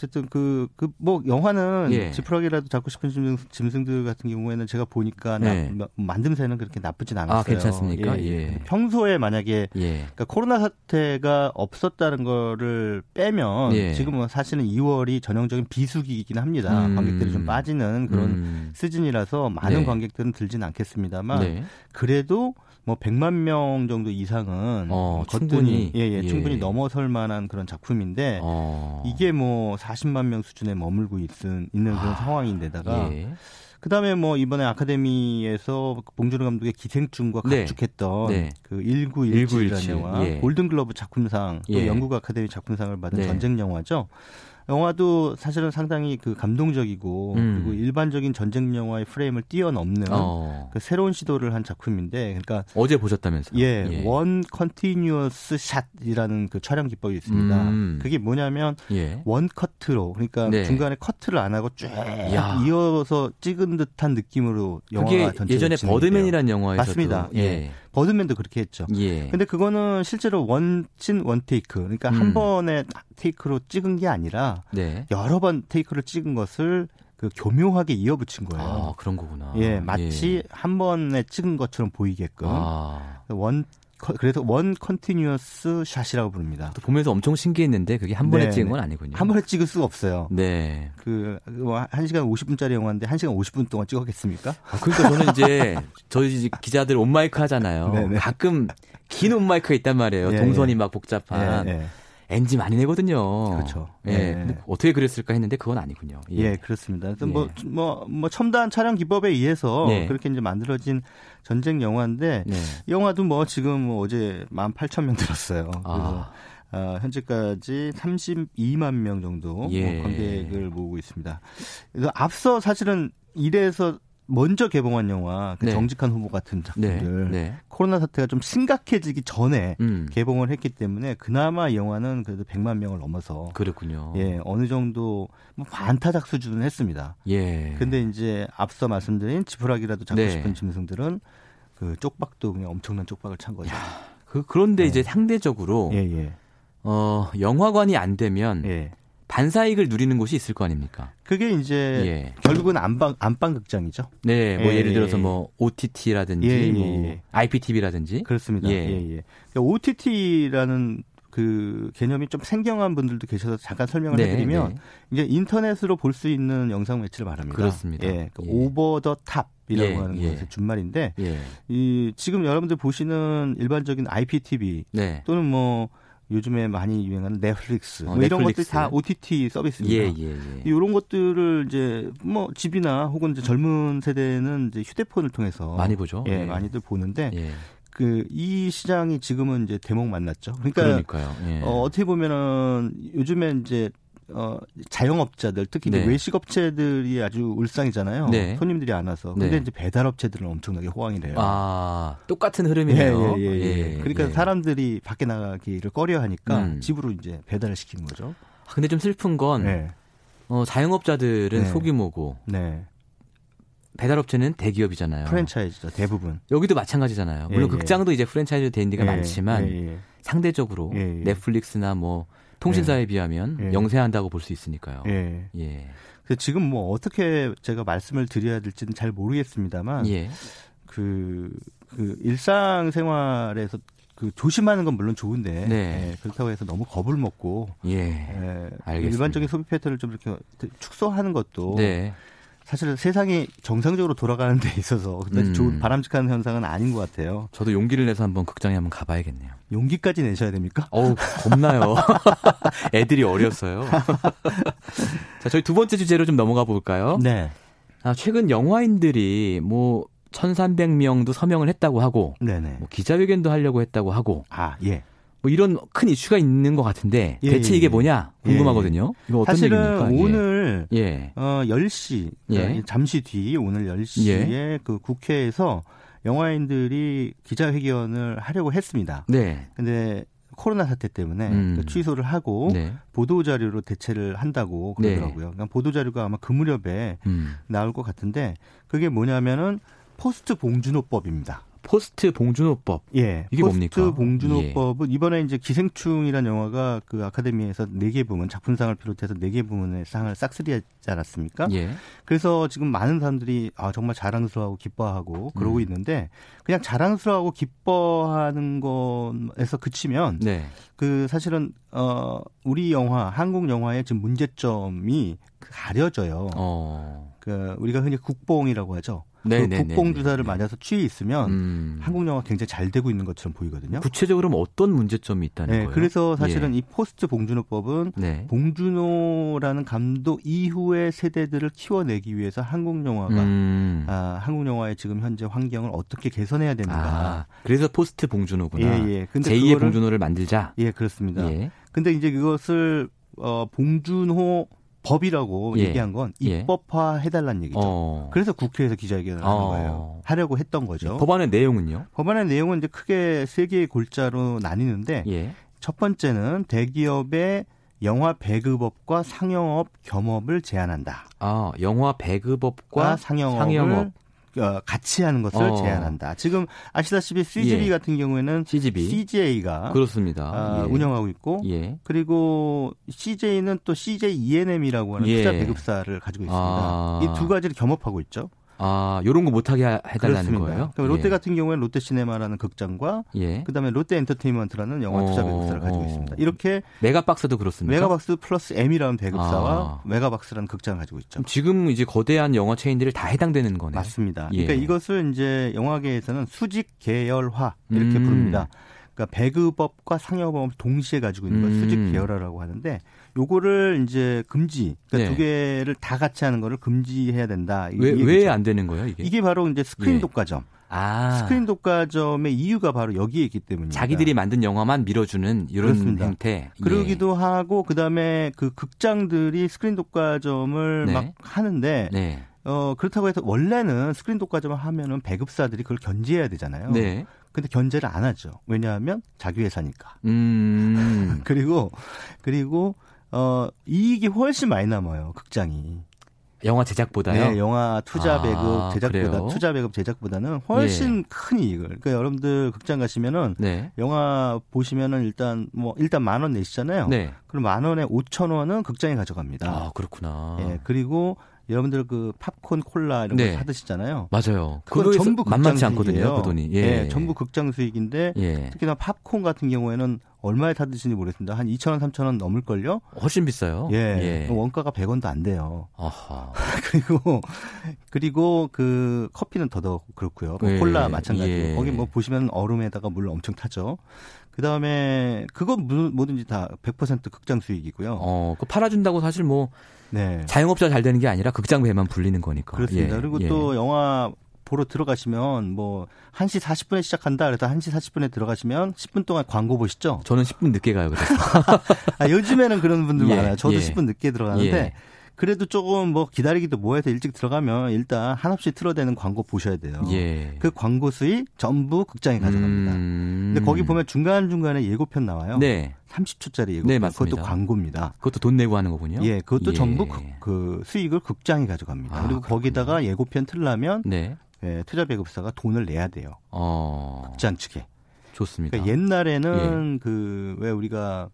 어쨌든 그 그 뭐 영화는 예. 지푸라기라도 잡고 싶은 짐승, 짐승들 같은 경우에는 제가 보니까 나- 네. 마- 만듦새는 그렇게 나쁘진 않았어요. 아, 괜찮습니까? 예, 예. 예. 평소에 만약에 예. 그러니까 코로나 사태가 없었다는 거를 빼면 예. 지금은 사실은 2월이 전형적인 비수기이긴 합니다. 음. 관객들이 좀 빠지는 그런 음. 시즌이라서 많은 네. 관객들은 들진 않겠습니다만 네. 그래도 뭐 100만 명 정도 이상은 어, 거뜬히 충분히. 예, 예, 예. 충분히 넘어설 만한 그런 작품인데 어. 이게 뭐 40만 명 수준에 머물고 있은, 있는 그런 아, 상황인데다가 예. 그다음에 뭐 이번에 아카데미에서 봉준호 감독의 기생충과 네. 가축했던 네. 그 1917이라는 1917, 영화 예. 골든글러브 작품상 또 예. 영국 아카데미 작품상을 받은 네. 전쟁 영화죠. 영화도 사실은 상당히 그 감동적이고 음. 그리고 일반적인 전쟁 영화의 프레임을 뛰어넘는 어. 그 새로운 시도를 한 작품인데 그러니까 어제 보셨다면서요? 예, one continuous shot이라는 그 촬영 기법이 있습니다. 음. 그게 뭐냐면 예. one 커트로 그러니까 네. 중간에 커트를 안 하고 쭉 야. 이어서 찍은 듯한 느낌으로 영화가 전체적으로 예전에. 버드맨이라는 영화에서도 맞습니다. 예. 버드맨도 그렇게 했죠. 예. 근데 그거는 실제로 원친 one take 그러니까 한 음. 번의 take로 찍은 게 아니라 네. 여러 번 take를 찍은 것을 그 교묘하게 이어붙인 거예요. 아, 그런 거구나. 예, 마치 예. 한 번에 찍은 것처럼 보이게끔 아. one 커- 그래서 one continuous shot이라고 부릅니다. 또 보면서 엄청 신기했는데 그게 한 번에 네, 찍은 네. 건 아니군요. 한 번에 찍을 수가 없어요. 네. 그, 뭐, 1시간 50분짜리 영화인데 1시간 50분 동안 찍었겠습니까? 아, 그러니까 저는 이제 저희 기자들 on mic 하잖아요. 네네. 가끔 긴 on mic가 있단 말이에요. 예, 동선이 예. 막 복잡한 예, 예. NG 많이 내거든요. 그렇죠. 예. 예. 뭐 어떻게 그랬을까 했는데 그건 아니군요. 예, 그렇습니다. 그래서 뭐, 예. 뭐, 뭐, 첨단 촬영 기법에 의해서 네. 그렇게 이제 만들어진 전쟁 영화인데, 네. 이 영화도 뭐 지금 뭐 어제 18,000명 들었어요. 그래서 아. 어, 현재까지 32만 명 정도 예. 어, 관객을 모으고 있습니다. 그래서 앞서 사실은 이래서 먼저 개봉한 영화, 그 네. 정직한 후보 같은 네. 작품들, 네. 코로나 사태가 좀 심각해지기 전에 음. 개봉을 했기 때문에 그나마 이 영화는 그래도 100만 명을 넘어서 그렇군요. 예 어느 정도 뭐 반타작 수준은 했습니다. 예. 근데 이제 앞서 말씀드린 지푸라기라도 잡고 네. 싶은 짐승들은 그 쪽박도 그냥 엄청난 쪽박을 찬 거죠. 그, 그런데 네. 이제 상대적으로 예 예. 어, 영화관이 안 되면 예. 반사익을 누리는 곳이 있을 거 아닙니까? 그게 이제 예. 결국은 안방 안방 극장이죠. 네, 뭐 예, 예, 를 들어서 예. 뭐 OTT라든지 예, 예, 뭐 예. IPTV라든지 그렇습니다. 예. 예, 예. OTT라는 그 개념이 좀 생경한 분들도 계셔서 잠깐 설명을 네, 해드리면 네. 이제 인터넷으로 볼 수 있는 영상 매체를 말합니다. 그렇습니다. 예, 그 예. over the top이라고 예, 하는 예. 것의 준말인데 예. 이 지금 여러분들 보시는 일반적인 IPTV 네. 또는 뭐 요즘에 많이 유행하는 넷플릭스 어, 뭐 이런 넷플릭스. 것들 다 OTT 서비스입니다. 예, 예, 예. 이런 것들을 이제 뭐 집이나 혹은 이제 젊은 세대는 이제 휴대폰을 통해서 많이 보죠. 예, 예. 많이들 보는데 예. 그이 시장이 지금은 이제 대목 만났죠. 그러니까. 예. 어, 어떻게 보면은 요즘에 이제 어, 자영업자들 특히 네. 외식업체들이 아주 울상이잖아요. 네. 손님들이 안 와서. 근데 네. 이제 배달업체들은 엄청나게 호황이 돼요. 아, 똑같은 흐름이네요. 예, 예, 예, 예. 그러니까 예. 사람들이 밖에 나가기를 꺼려 하니까 음. 집으로 이제 배달을 시키는 거죠. 아, 근데 좀 슬픈 건 네. 어, 자영업자들은 네. 소규모고 네. 배달업체는 대기업이잖아요. 프랜차이즈죠, 대부분. 여기도 마찬가지잖아요. 물론 예, 예. 극장도 이제 프랜차이즈 된 데가 예, 많지만 예, 예. 상대적으로 예, 예. 넷플릭스나 뭐 통신사에 비하면 예. 영세한다고 볼 수 있으니까요. 예. 예. 그래서 지금 뭐 어떻게 제가 말씀을 드려야 될지는 잘 모르겠습니다만 예. 그, 그 일상생활에서 그 조심하는 건 물론 좋은데 네. 예, 그렇다고 해서 너무 겁을 먹고 예. 예, 알겠습니다. 일반적인 소비 패턴을 좀 이렇게 축소하는 것도 네. 사실 세상이 정상적으로 돌아가는 데 있어서 음. 좋은 바람직한 현상은 아닌 것 같아요. 저도 용기를 내서 한번 극장에 한번 가봐야겠네요. 용기까지 내셔야 됩니까? 어우, 겁나요. 애들이 어렸어요. 자, 저희 두 번째 주제로 좀 넘어가 볼까요? 네. 아, 최근 영화인들이 뭐 1,300명도 서명을 했다고 하고 네네. 뭐 기자회견도 하려고 했다고 하고 아, 예. 뭐 이런 큰 이슈가 있는 것 같은데 예, 대체 예, 이게 예. 뭐냐 궁금하거든요. 이거 어떤 사실은 얘기입니까? 예. 오늘 예. 어 10시 그러니까 예. 잠시 뒤 오늘 10시에 그 국회에서 영화인들이 기자회견을 하려고 했습니다. 네. 근데 코로나 사태 때문에 음. 그 취소를 하고 네. 보도 자료로 대체를 한다고 그러더라고요. 그러니까 보도 자료가 아마 그 무렵에 음. 나올 것 같은데 그게 뭐냐면은 포스트 봉준호법입니다. 포스트 봉준호법. 예. 이게 포스트 뭡니까? 예. 봉준호법은 이번에 이제 기생충이라는 영화가 그 아카데미에서 네 개 부문, 작품상을 비롯해서 네 개 부문의 상을 싹쓸이하지 않았습니까? 예. 그래서 지금 많은 사람들이 아 정말 자랑스러워하고 기뻐하고 그러고 음. 있는데 그냥 자랑스러워하고 기뻐하는 것에서 그치면 네. 그 사실은 어 우리 영화 한국 영화의 지금 문제점이 가려져요. 어. 그 우리가 흔히 국뽕이라고 하죠. 네, 그 국뽕 네, 주사를 네. 맞아서 취해 있으면 음. 한국 영화 굉장히 잘 되고 있는 것처럼 보이거든요. 구체적으로 뭐 어떤 문제점이 있다는 네, 거예요? 그래서 사실은 예. 이 포스트 봉준호법은 네. 봉준호라는 감독 이후의 세대들을 키워내기 위해서 한국 영화가 음. 아, 한국 영화의 지금 현재 환경을 어떻게 개선해야 되는가. 아, 그래서 포스트 봉준호구나. 예, 예. 근데 제2의 그거를- 봉준호를 만들자. 예, 그렇습니다. 예. 근데 이제 그것을 어 봉준호 법이라고 예. 얘기한 건 예. 입법화 해달라는 얘기죠. 어. 그래서 국회에서 기자회견을 하는 어. 거예요. 하려고 했던 거죠. 법안의 내용은요? 법안의 내용은 이제 크게 세 개의 골자로 나뉘는데 예. 첫 번째는 대기업의 영화 배급업과 상영업 겸업을 제한한다. 아, 영화 배급업과 과 상영업을 상영업. 어, 같이 하는 것을 어. 제한한다. 지금 아시다시피 CGV 예. 같은 경우에는 CGV. CJ가 그렇습니다. 아, 예. 운영하고 있고 예. 그리고 CJ는 또 CJ ENM이라고 하는 예. 투자 배급사를 가지고 있습니다. 아. 이두 가지를 겸업하고 있죠. 아, 요런 거 못하게 하- 해달라는 그렇습니다. 거예요? 그럼 롯데 예. 같은 경우에는 롯데시네마라는 극장과 예. 그다음에 롯데 엔터테인먼트라는 영화 투자 어, 배급사를 가지고 어. 있습니다. 이렇게 메가박스도 그렇습니까? 메가박스 플러스 M이라는 배급사와 아. 메가박스라는 극장을 가지고 있죠. 지금 이제 거대한 영화 체인들이 다 해당되는 거네요. 맞습니다. 예. 그러니까 이것을 이제 영화계에서는 수직 계열화 이렇게 음. 부릅니다. 그러니까 배급업과 상영업을 동시에 가지고 있는 걸 음. 수직 계열화라고 하는데 요거를 이제 금지. 그러니까 네. 두 개를 다 같이 하는 거를 금지해야 된다. 이 왜, 안 되는 거예요, 이게? 이게 바로 이제 스크린 예. 독과점. 아. 스크린 독과점의 이유가 바로 여기에 있기 때문입니다. 자기들이 만든 영화만 밀어주는 이런 그렇습니다. 형태. 예. 그러기도 하고 그다음에 그 극장들이 스크린 독과점을 네. 막 하는데 네. 어 그렇다고 해서 원래는 스크린 독과점을 하면은 배급사들이 그걸 견제해야 되잖아요. 네. 근데 견제를 안 하죠. 왜냐하면 자기 회사니까. 음. 그리고 그리고 어 이익이 훨씬 많이 남아요. 극장이. 영화 제작보다요? 네, 영화 투자 아, 배급 제작보다 그래요? 투자 배급 제작보다는 훨씬 큰 이익을. 그러니까 여러분들 극장 가시면은 네. 영화 보시면은 일단 뭐 일단 만 원 내시잖아요. 네. 그럼 만 원에 5천 원은 극장에 가져갑니다. 아, 그렇구나. 예, 그리고 여러분들 그 팝콘 콜라 이런 네. 거 사드시잖아요. 맞아요. 그거 전부 극장 만만치 수익이에요. 않거든요, 그 돈이. 예. 예, 전부 극장 수익인데 예. 특히나 팝콘 같은 경우에는 얼마에 사드시는지 모르겠습니다. 한 2천 원, 3천 원 넘을걸요? 훨씬 비싸요. 예. 원가가 100원도 안 돼요. 아하. 그리고 그리고 그 커피는 더더욱 그렇고요. 뭐 예, 콜라 마찬가지고 예. 거기 뭐 보시면 얼음에다가 물 엄청 타죠. 그 다음에 그건 뭐- 뭐든지 다 100% 극장 수익이고요. 어, 그 팔아준다고 사실 뭐 네. 자영업자 잘 되는 게 아니라 극장 배만 불리는 거니까. 그렇습니다. 예, 그리고 예. 또 영화 보러 들어가시면 뭐 1시 40분에 시작한다. 그래서 1시 40분에 들어가시면 10분 동안 광고 보시죠. 저는 10분 늦게 가요. 그래서. 아, 요즘에는 그런 분들 예, 많아요. 저도 예. 10분 늦게 들어가는데 예. 그래도 조금 뭐 기다리기도 뭐해서 일찍 들어가면 일단 한없이 틀어대는 광고 보셔야 돼요. 예. 그 광고 수익 전부 극장에 가져갑니다. 음. 근데 거기 보면 중간 중간에 예고편 나와요. 네. 30초짜리 예고편. 네, 맞습니다. 그것도 광고입니다. 그것도 돈 내고 하는 거군요. 예, 그것도 예. 전부 그, 그 수익을 극장이 가져갑니다. 아, 그리고 거기다가 예고편 틀려면 네. 예, 투자 배급사가 돈을 내야 돼요. 어. 극장 측에. 좋습니다. 그러니까 옛날에는 그왜 우리가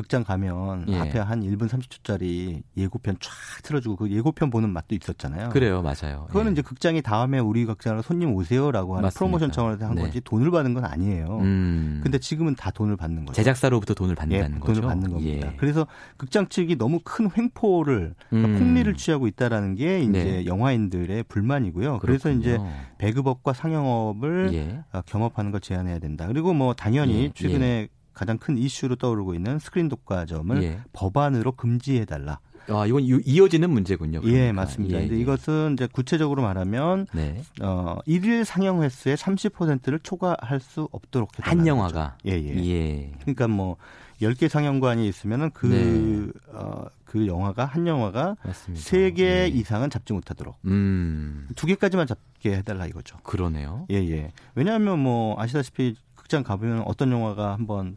극장 가면 예. 앞에 한 1분 30초짜리 예고편 쫙 틀어주고 그 예고편 보는 맛도 있었잖아요. 그래요, 맞아요. 그거는 예. 이제 극장이 다음에 우리 극장으로 손님 오세요라고 하는 맞습니다. 프로모션 차원에서 한 네. 거지 돈을 받은 건 아니에요. 음. 근데 지금은 다 돈을 받는 거죠. 제작사로부터 돈을 예, 받는다는 거죠. 돈을 받는 겁니다. 예. 그래서 극장 측이 너무 큰 횡포를 그러니까 음. 폭리를 취하고 있다라는 게 이제 네. 영화인들의 불만이고요. 그래서 그렇군요. 이제 배급업과 상영업을 예. 어, 겸업하는 걸 제한해야 된다. 그리고 뭐 당연히 예, 최근에 가장 큰 이슈로 떠오르고 있는 스크린 독과점을 예. 법안으로 금지해 달라. 아, 이건 이- 이어지는 문제군요. 예, 그러니까. 맞습니다. 예, 근데 예. 이것은 이제 구체적으로 말하면 네. 어, 일일 상영 횟수의 30%를 초과할 수 없도록 해한 영화가 예, 예. 예. 그러니까 뭐 10개 상영관이 있으면은 그, 네. 어, 그 영화가, 한 영화가 맞습니다. 세개 예. 이상은 잡지 못하도록. 음. 두 개까지만 잡게 해달라 이거죠. 그러네요. 예, 예. 왜냐하면 뭐 아시다시피 극장 가보면 어떤 영화가 한번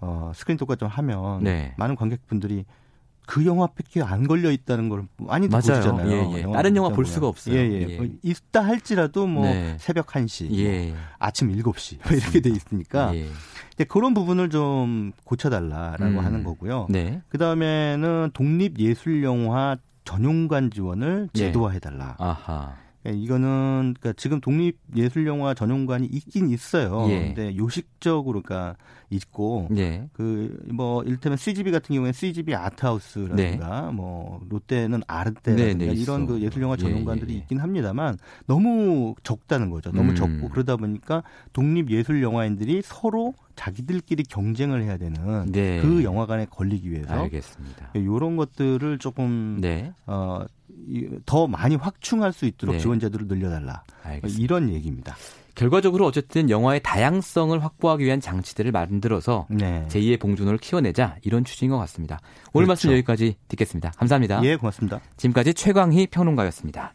어, 스크린 독과점 하면 네. 많은 관객분들이 그 영화밖에 안 걸려 있다는 걸 많이들 맞아요. 보시잖아요. 예, 예. 다른 영화 볼 수가 없어요. 예, 예. 예. 뭐 있다 할지라도 뭐 네. 새벽 1시, 예. 아침 7시 뭐 이렇게 돼 있으니까 예. 이제 그런 부분을 좀 고쳐달라라고 음. 하는 거고요. 네. 그 다음에는 독립 예술 영화 전용관 지원을 예. 제도화해달라. 아하. 예, 이거는 그러니까 지금 독립 예술 영화 전용관이 있긴 있어요. 예. 근데 요식적으로 그러니까 있고 예. 그뭐 이를테면 CGV 같은 경우에 CGV 아트하우스라든가 뭐 롯데는 아르테라든가 네, 네, 이런. 그 예술 영화 예, 전용관들이 예, 예. 있긴 합니다만 너무 적다는 거죠. 너무 음. 적고 그러다 보니까 독립 예술 영화인들이 서로 자기들끼리 경쟁을 해야 되는 네. 그 영화관에 걸리기 위해서 알겠습니다. 이런 것들을 조금 네. 어, 이- 더 많이 확충할 수 있도록 네. 지원 제도를 늘려달라. 알겠습니다. 이런 얘기입니다. 결과적으로 어쨌든 영화의 다양성을 확보하기 위한 장치들을 만들어서 네. 제2의 봉준호를 키워내자 이런 취지인 것 같습니다. 오늘 그렇죠. 말씀 여기까지 듣겠습니다. 감사합니다. 예, 고맙습니다. 지금까지 최광희 평론가였습니다.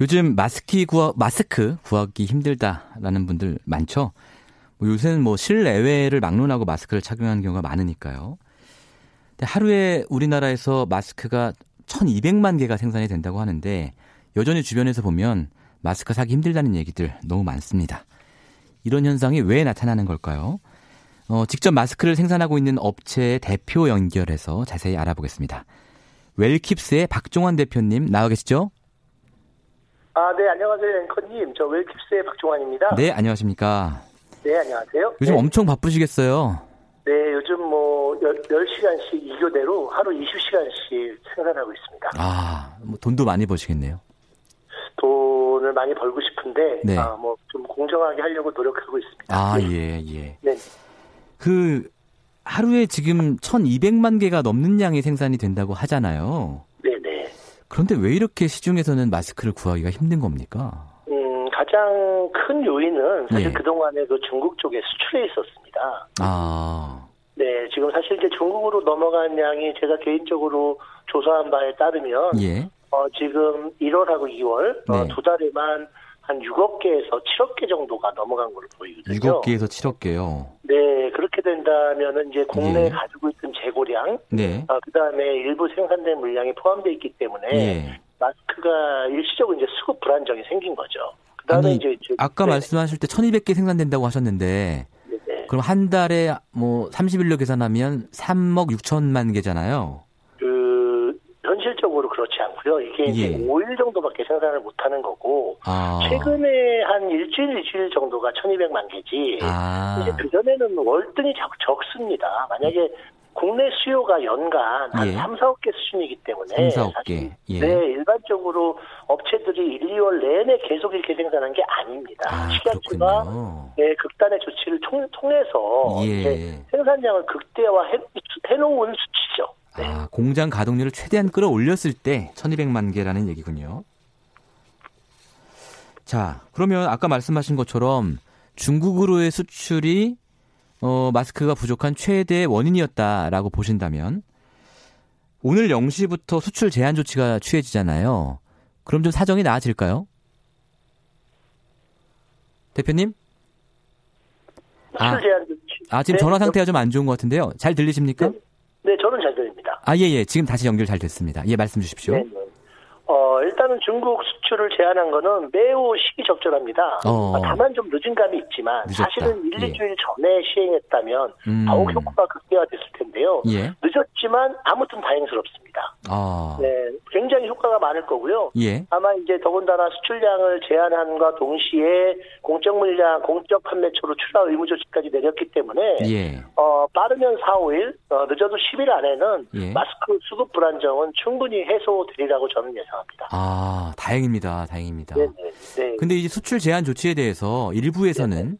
요즘 마스크 구하, 마스크 구하기 힘들다라는 분들 많죠. 뭐 요새는 뭐 실내외를 막론하고 마스크를 착용하는 경우가 많으니까요. 하루에 우리나라에서 마스크가 1,200만 개가 생산이 된다고 하는데 여전히 주변에서 보면 마스크 사기 힘들다는 얘기들 너무 많습니다. 이런 현상이 왜 나타나는 걸까요? 어, 직접 마스크를 생산하고 있는 업체의 대표 연결해서 자세히 알아보겠습니다. 웰킵스의 박종환 대표님 나와 계시죠? 아, 네, 안녕하세요, 앵커님. 저 웰킵스의 박종환입니다. 네, 안녕하십니까. 네, 안녕하세요. 요즘 네, 엄청 바쁘시겠어요. 네, 요즘 뭐, 10, 10시간씩 이교대로 하루 20시간씩 생산하고 있습니다. 아, 뭐 돈도 많이 버시겠네요. 돈을 많이 벌고 싶은데, 네. 아, 뭐, 좀 공정하게 하려고 노력하고 있습니다. 아, 네. 예, 예. 네. 그, 하루에 지금 1200만 개가 넘는 양이 생산이 된다고 하잖아요. 그런데 왜 이렇게 시중에서는 마스크를 구하기가 힘든 겁니까? 음, 가장 큰 요인은 사실 예. 그동안에도 중국 쪽에 수출해 있었습니다. 아, 네, 지금 사실 이제 중국으로 넘어간 양이 제가 개인적으로 조사한 바에 따르면 예. 어, 지금 1월하고 2월 어, 네. 두 달에만 한 6억 개에서 7억 개 정도가 넘어간 걸로 보이거든요. 6억 개에서 7억 개요. 네, 그렇게 된다면은 이제 국내에 예. 가지고 있던 재고량, 네. 어, 그 다음에 일부 생산된 물량이 포함되어 있기 때문에 예. 마스크가 일시적으로 이제 수급 불안정이 생긴 거죠. 그 다음에 아니, 이제 저- 아까 네, 말씀하실 때 1200개 생산된다고 하셨는데 네. 그럼 한 달에 뭐 30일로 계산하면 3억 6천만 개잖아요. 그 않고요. 이게 예. 5일 정도밖에 생산을 못 하는 거고 아. 최근에 한 일주일, 일주일 정도가 1200만 개지. 아. 이제 그 전에는 월등히 적, 적습니다. 만약에 국내 수요가 연간 한 예. 3, 4억 개 수준이기 때문에 3, 4억 사실 개. 예. 네, 일반적으로 업체들이 1, 2월 내내 계속 이렇게 생산한 게 아닙니다. 아, 그렇군요. 네, 극단의 조치를 통, 통해서 예. 생산량을 극대화해 해놓은 수치죠. 아, 공장 가동률을 최대한 끌어올렸을 때 1200만 개라는 얘기군요. 자, 그러면 아까 말씀하신 것처럼 중국으로의 수출이 어, 마스크가 부족한 최대 원인이었다라고 보신다면 오늘 0시부터 수출 제한 조치가 취해지잖아요. 그럼 좀 사정이 나아질까요? 대표님? 아, 수출 제한 조치. 아, 지금 네, 전화 상태가 좀 안 좋은 것 같은데요. 잘 들리십니까? 네, 저는 잘 들립니다. 아, 예, 예. 지금 다시 연결 잘 됐습니다. 예, 말씀 주십시오. 네, 네. 어, 일단은 중국 수출을 제한한 거는 매우 시기적절합니다. 어. 아, 다만 좀 늦은 감이 있지만 늦었다. 사실은 1, 예. 2주일 전에 시행했다면 음. 더욱 효과가 극대화됐을 텐데요. 예. 늦었지만 아무튼 다행스럽습니다. 아, 네, 굉장히 효과가 많을 거고요. 예. 아마 이제 더군다나 수출량을 제한함과 동시에 공적 물량, 공적 판매처로 출하 의무 조치까지 내렸기 때문에 예. 어, 빠르면 4, 5일, 어, 늦어도 10일 안에는 예. 마스크 수급 불안정은 충분히 해소되리라고 저는 예상합니다. 아, 다행입니다. 다행입니다. 네, 네, 네. 근데 이제 수출 제한 조치에 대해서 일부에서는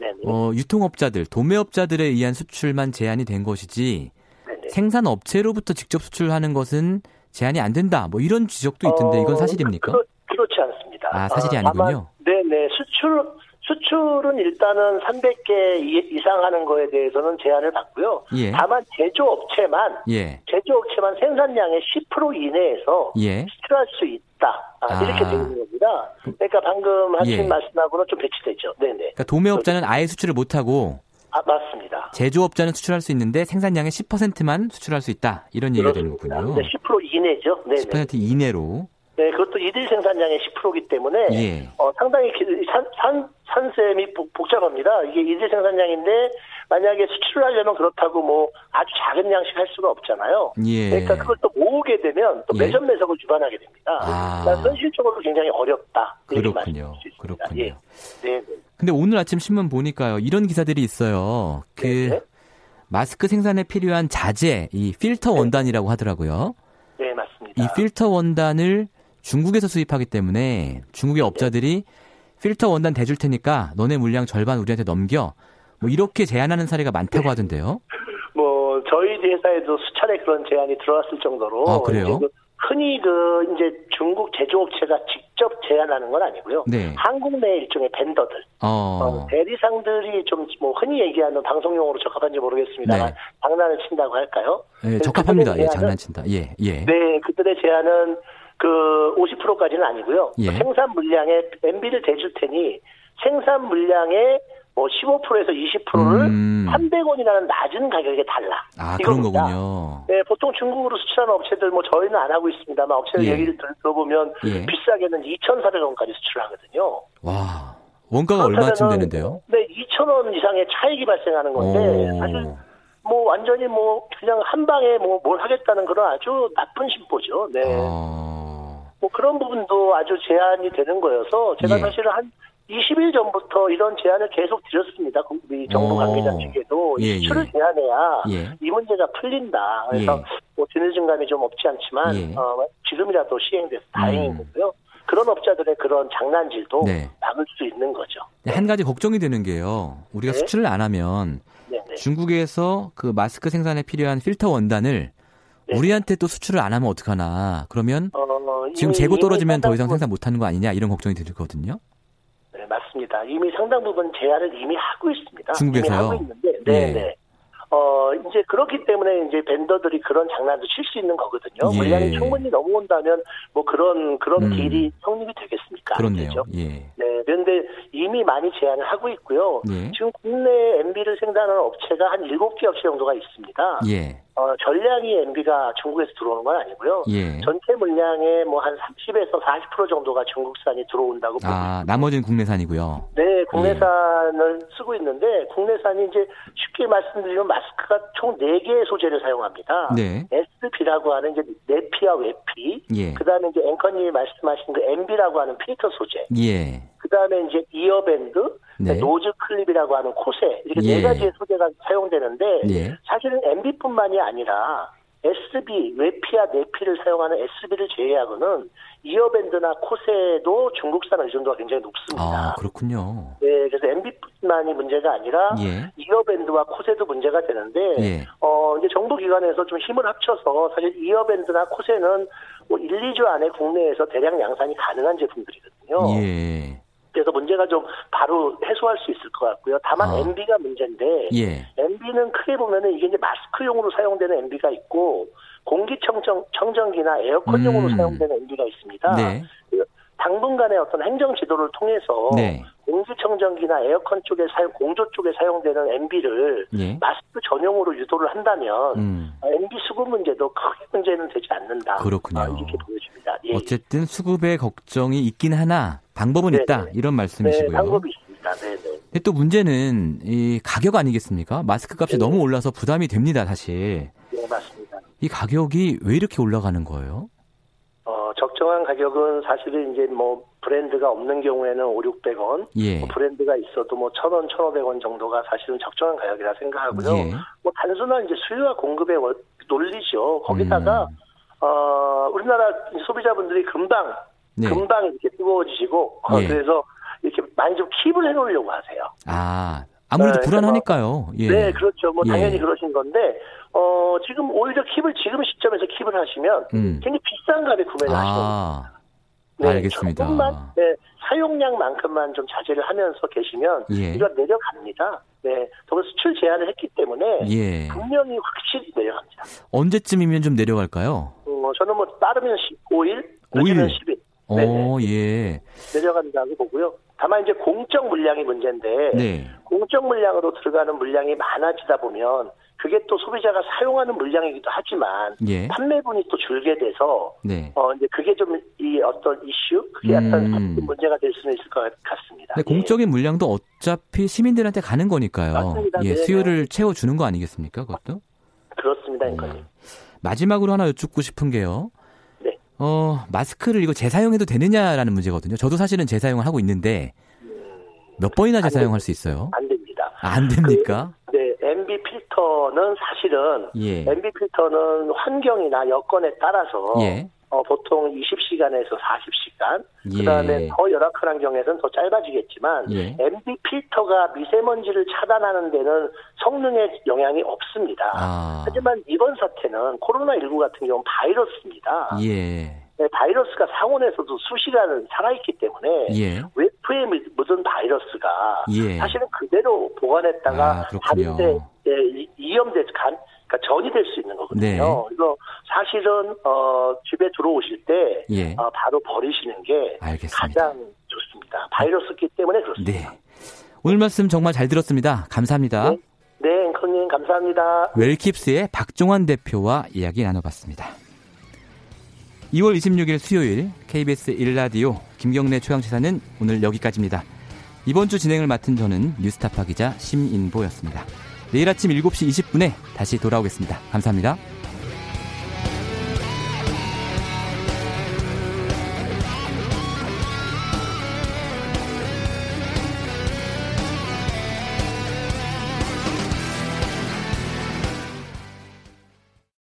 네, 네. 어, 유통업자들, 도매업자들에 의한 수출만 제한이 된 것이지 네, 네. 생산 업체로부터 직접 수출하는 것은 제한이 안 된다. 뭐 이런 지적도 있던데 이건 어, 사실입니까? 그렇, 그렇 지 않습니다. 아, 사실이 어, 아니군요. 네, 네. 수출 수출은 일단은 300개 이- 이상 하는 거에 대해서는 제한을 받고요. 예. 다만 제조업체만 예. 제조업체만 생산량의 10% 이내에서 예. 수출할 수 있다. 아, 아. 이렇게 되는 겁니다. 그러니까 방금 하신 예. 말씀하고는 좀 배치되죠. 네네. 그러니까 도매업자는 아예 수출을 못 하고 아, 맞습니다. 제조업자는 수출할 수 있는데 생산량의 10%만 수출할 수 있다. 이런 얘기가 되는. 거군요. 네, 10% 이내죠. 네네. 10% 이내로. 네, 그것도 이들 생산량의 10%이기 때문에 예. 어, 상당히 기- 산, 산, 산셈이 복- 복잡합니다. 이게 이들 생산량인데 만약에 수출을 하려면 그렇다고 뭐 아주 작은 양씩 할 수가 없잖아요. 예. 그러니까 그걸 또 모으게 되면 또 예. 매점 매석을 주관하게 됩니다. 아. 그러니까 현실적으로 굉장히 어렵다. 이렇게 그렇군요. 그렇군요. 예. 네, 네. 근데 오늘 아침 신문 보니까요. 이런 기사들이 있어요. 그 네. 마스크 생산에 필요한 자재, 이 필터 원단이라고 하더라고요. 네, 맞습니다. 이 필터 원단을 중국에서 수입하기 때문에 중국의 업자들이 필터 원단 대줄 테니까 너네 물량 절반 우리한테 넘겨. 뭐 이렇게 제안하는 사례가 많다고 하던데요. 뭐 저희 회사에도 수차례 그런 제안이 들어왔을 정도로 아, 그래요? 그 흔히 그 이제 중국 제조업체가 직접 제안하는 건 아니고요. 네. 한국 내 일종의 벤더들, 어, 어. 대리상들이 좀 뭐 흔히 얘기하는 방송 용어로 적합한지 모르겠습니다만 네. 장난을 친다고 할까요? 예, 적합합니다. 예, 장난친다. 예, 예. 네, 그들의 제안은 그 50%까지는 아니고요. 예. 생산 물량에 MB를 대줄 테니 생산 물량의 뭐 15%에서 20%를 음. 300원이라는 낮은 가격에 달라. 아, 그런 이겁니다. 거군요. 네, 보통 중국으로 수출하는 업체들 뭐 저희는 안 하고 있습니다만 업체들 예. 얘기를 들- 들어보면 예. 비싸게는 2,400원까지 수출하거든요. 와, 원가가 얼마쯤 되는데요? 네, 2,000원 이상의 차익이 발생하는 건데 오. 사실 뭐 완전히 뭐 그냥 한 방에 뭐 뭘 하겠다는 그런 아주 나쁜 심보죠. 네. 어, 뭐 그런 부분도 아주 제한이 되는 거여서 제가 예. 사실은 한 20일 전부터 이런 제안을 계속 드렸습니다. 우리 정부 오. 관계자 측에도 예, 이 수출을 예. 제한해야 예. 이 문제가 풀린다. 그래서 예. 뭐 뒤늦은 감이 좀 없지 않지만 예. 어, 지금이라도 시행돼서 다행인 음. 거고요. 그런 업자들의 그런 장난질도 네. 막을 수 있는 거죠. 한 가지 걱정이 되는 게요. 우리가 네. 수출을 안 하면 네, 네. 중국에서 그 마스크 생산에 필요한 필터 원단을 네. 우리한테 또 수출을 안 하면 어떡하나. 그러면 어, 지금 이미- 재고 이미 떨어지면 더 이상 생산 못 하는 거 아니냐 이런 걱정이 들거든요. 네, 맞습니다. 이미 상당 부분 제한을 이미 하고 있습니다. 중국에서요? 하고 있는데, 네, 예. 네. 어, 이제 그렇기 때문에 이제 밴더들이 그런 장난도 칠 수 있는 거거든요. 예. 물량이 충분히 넘어온다면 뭐 그런, 그런 음. 딜이 성립이 되겠습니까? 안 그렇네요. 예. 네, 그런데 이미 많이 제한을 하고 있고요. 예. 지금 국내 MB를 생산하는 업체가 한 7개 업체 정도가 있습니다. 예. 어, 전량이 MB가 중국에서 들어오는 건 아니고요. 예. 전체 물량의 뭐 한 30에서 40% 정도가 중국산이 들어온다고 보고 아, 나머지는 국내산이고요. 네, 국내산을 쓰고 있는데 국내산이 이제 쉽게 말씀드리면 마스크가 총 4개의 소재를 사용합니다. 네. SB라고 하는 이제 내피와 외피, 예. 그다음에 이제 앵커님이 말씀하신 그 MB라고 하는 필터 소재, 예. 그다음에 이제 ear band, 네. nose clip이라고 하는 코쇠 이렇게 예. 네 가지의 소재가 사용되는데 예. 사실은 MB뿐만이 아니라 SB 외피와 내피를 사용하는 SB를 제외하고는 ear band나 코쇠도 중국산 의존도가 굉장히 높습니다. 아, 그렇군요. 네, 그래서 MB뿐만이 문제가 아니라 예. ear band와 코쇠도 문제가 되는데 예. 어 이제 정부 기관에서 좀 힘을 합쳐서 사실 ear band나 코쇠는 뭐 1, 2주 안에 국내에서 대량 양산이 가능한 제품들이거든요. 예. 그래서 문제가 좀 바로 해소할 수 있을 것 같고요. 다만 아. MB가 문제인데 예. MB는 크게 보면은 이게 이제 마스크용으로 사용되는 MB가 있고 공기청정 청정기나 에어컨용으로 음. 사용되는 MB가 있습니다. 네. 그 당분간의 어떤 행정 지도를 통해서 네. 공기청정기나 에어컨 쪽에 사용 공조 쪽에 사용되는 MB를 예. 마스크 전용으로 유도를 한다면 음. MB 수급 문제도 크게 문제는 되지 않는다. 그렇군요. 아, 이렇게 보여집니다. 예. 어쨌든 수급의 걱정이 있긴 하나 방법은 네네. 있다. 이런 네, 말씀이시고요. 방법이 있습니다. 네, 네. 근데 또 문제는 이 가격 아니겠습니까? 마스크 값이 네. 너무 올라서 부담이 됩니다, 사실. 네, 맞습니다. 이 가격이 왜 이렇게 올라가는 거예요? 어, 적정한 가격은 사실은 이제 뭐 브랜드가 없는 경우에는 5, 600원, 예. 뭐 브랜드가 있어도 뭐 1,000원, 1,500원 정도가 사실은 적정한 가격이라 생각하고요. 예. 뭐 단순한 이제 수요와 공급의 원- 논리죠. 거기다가 음. 어, 우리나라 소비자분들이 금방 네. 금방 이렇게 뜨거워지시고 어, 예. 그래서 이렇게 많이 좀 킵을 해놓으려고 하세요. 아, 아무래도 네, 불안하니까요. 예. 네, 그렇죠. 뭐 예. 당연히 그러신 건데 어, 지금 오히려 킵을 지금 시점에서 킵을 하시면 음. 굉장히 비싼 값에 구매를 하시는 거예요. 아, 네, 알겠습니다. 조금만 네, 사용량만큼만 좀 자제를 하면서 계시면 예. 이거 내려갑니다. 네, 더불어 수출 제한을 했기 때문에 예. 분명히 확실히 내려갑니다. 언제쯤이면 좀 내려갈까요? 어, 저는 뭐 빠르면 15일, 오일? 늦으면 10일 네, 어, 예. 내려간다고 보고요. 다만 이제 공적 물량이 문제인데 네. 공적 물량으로 들어가는 물량이 많아지다 보면 그게 또 소비자가 사용하는 물량이기도 하지만 예. 판매분이 또 줄게 돼서 네. 어 이제 그게 좀 이 어떤 이슈 그게 약간 음. 문제가 될 수는 있을 것 같습니다. 근데 공적인 물량도 어차피 시민들한테 가는 거니까요. 맞습니다. 예, 네, 수요를 채워 주는 거 아니겠습니까? 그것도? 예, 그렇습니다, 네. 앵커님. 마지막으로 하나 여쭙고 싶은 게요. 네. 어, 마스크를 이거 재사용해도 되느냐라는 문제거든요. 저도 사실은 재사용을 하고 있는데 몇 번이나 재사용할 수 있어요? 안 됩니다. 아, 안 됩니까? 네, MB 필터는 사실은 예. MB 필터는 환경이나 여건에 따라서 예. 어, 보통 20시간에서 40시간, 예. 그 다음에 더 열악한 환경에서는 더 짧아지겠지만 예. MB 필터가 미세먼지를 차단하는 데는 성능에 영향이 없습니다. 아. 하지만 이번 사태는 코로나19 같은 경우는 바이러스입니다. 예. 네, 바이러스가 상온에서도 수시간을 살아있기 때문에 예. 외부에 묻- 묻은 바이러스가 예. 사실은 그대로 보관했다가 아. 다른데 예, 이- 이염돼 간 그러니까 전이 될 수 있는 거거든요. 네. 그래서 사실은 어, 집에 들어오실 때 예. 어, 바로 버리시는 게 알겠습니다. 가장 좋습니다. 바이러스기 때문에 그렇습니다. 네. 오늘 말씀 정말 잘 들었습니다. 감사합니다. 네. 네, 앵커님 감사합니다. 웰킵스의 박종환 대표와 이야기 나눠봤습니다. 2월 26일 수요일 KBS 1라디오 김경래 최강시사는 오늘 여기까지입니다. 이번 주 진행을 맡은 저는 뉴스타파 기자 심인보였습니다. 내일 아침 7시 20분에 다시 돌아오겠습니다. 감사합니다.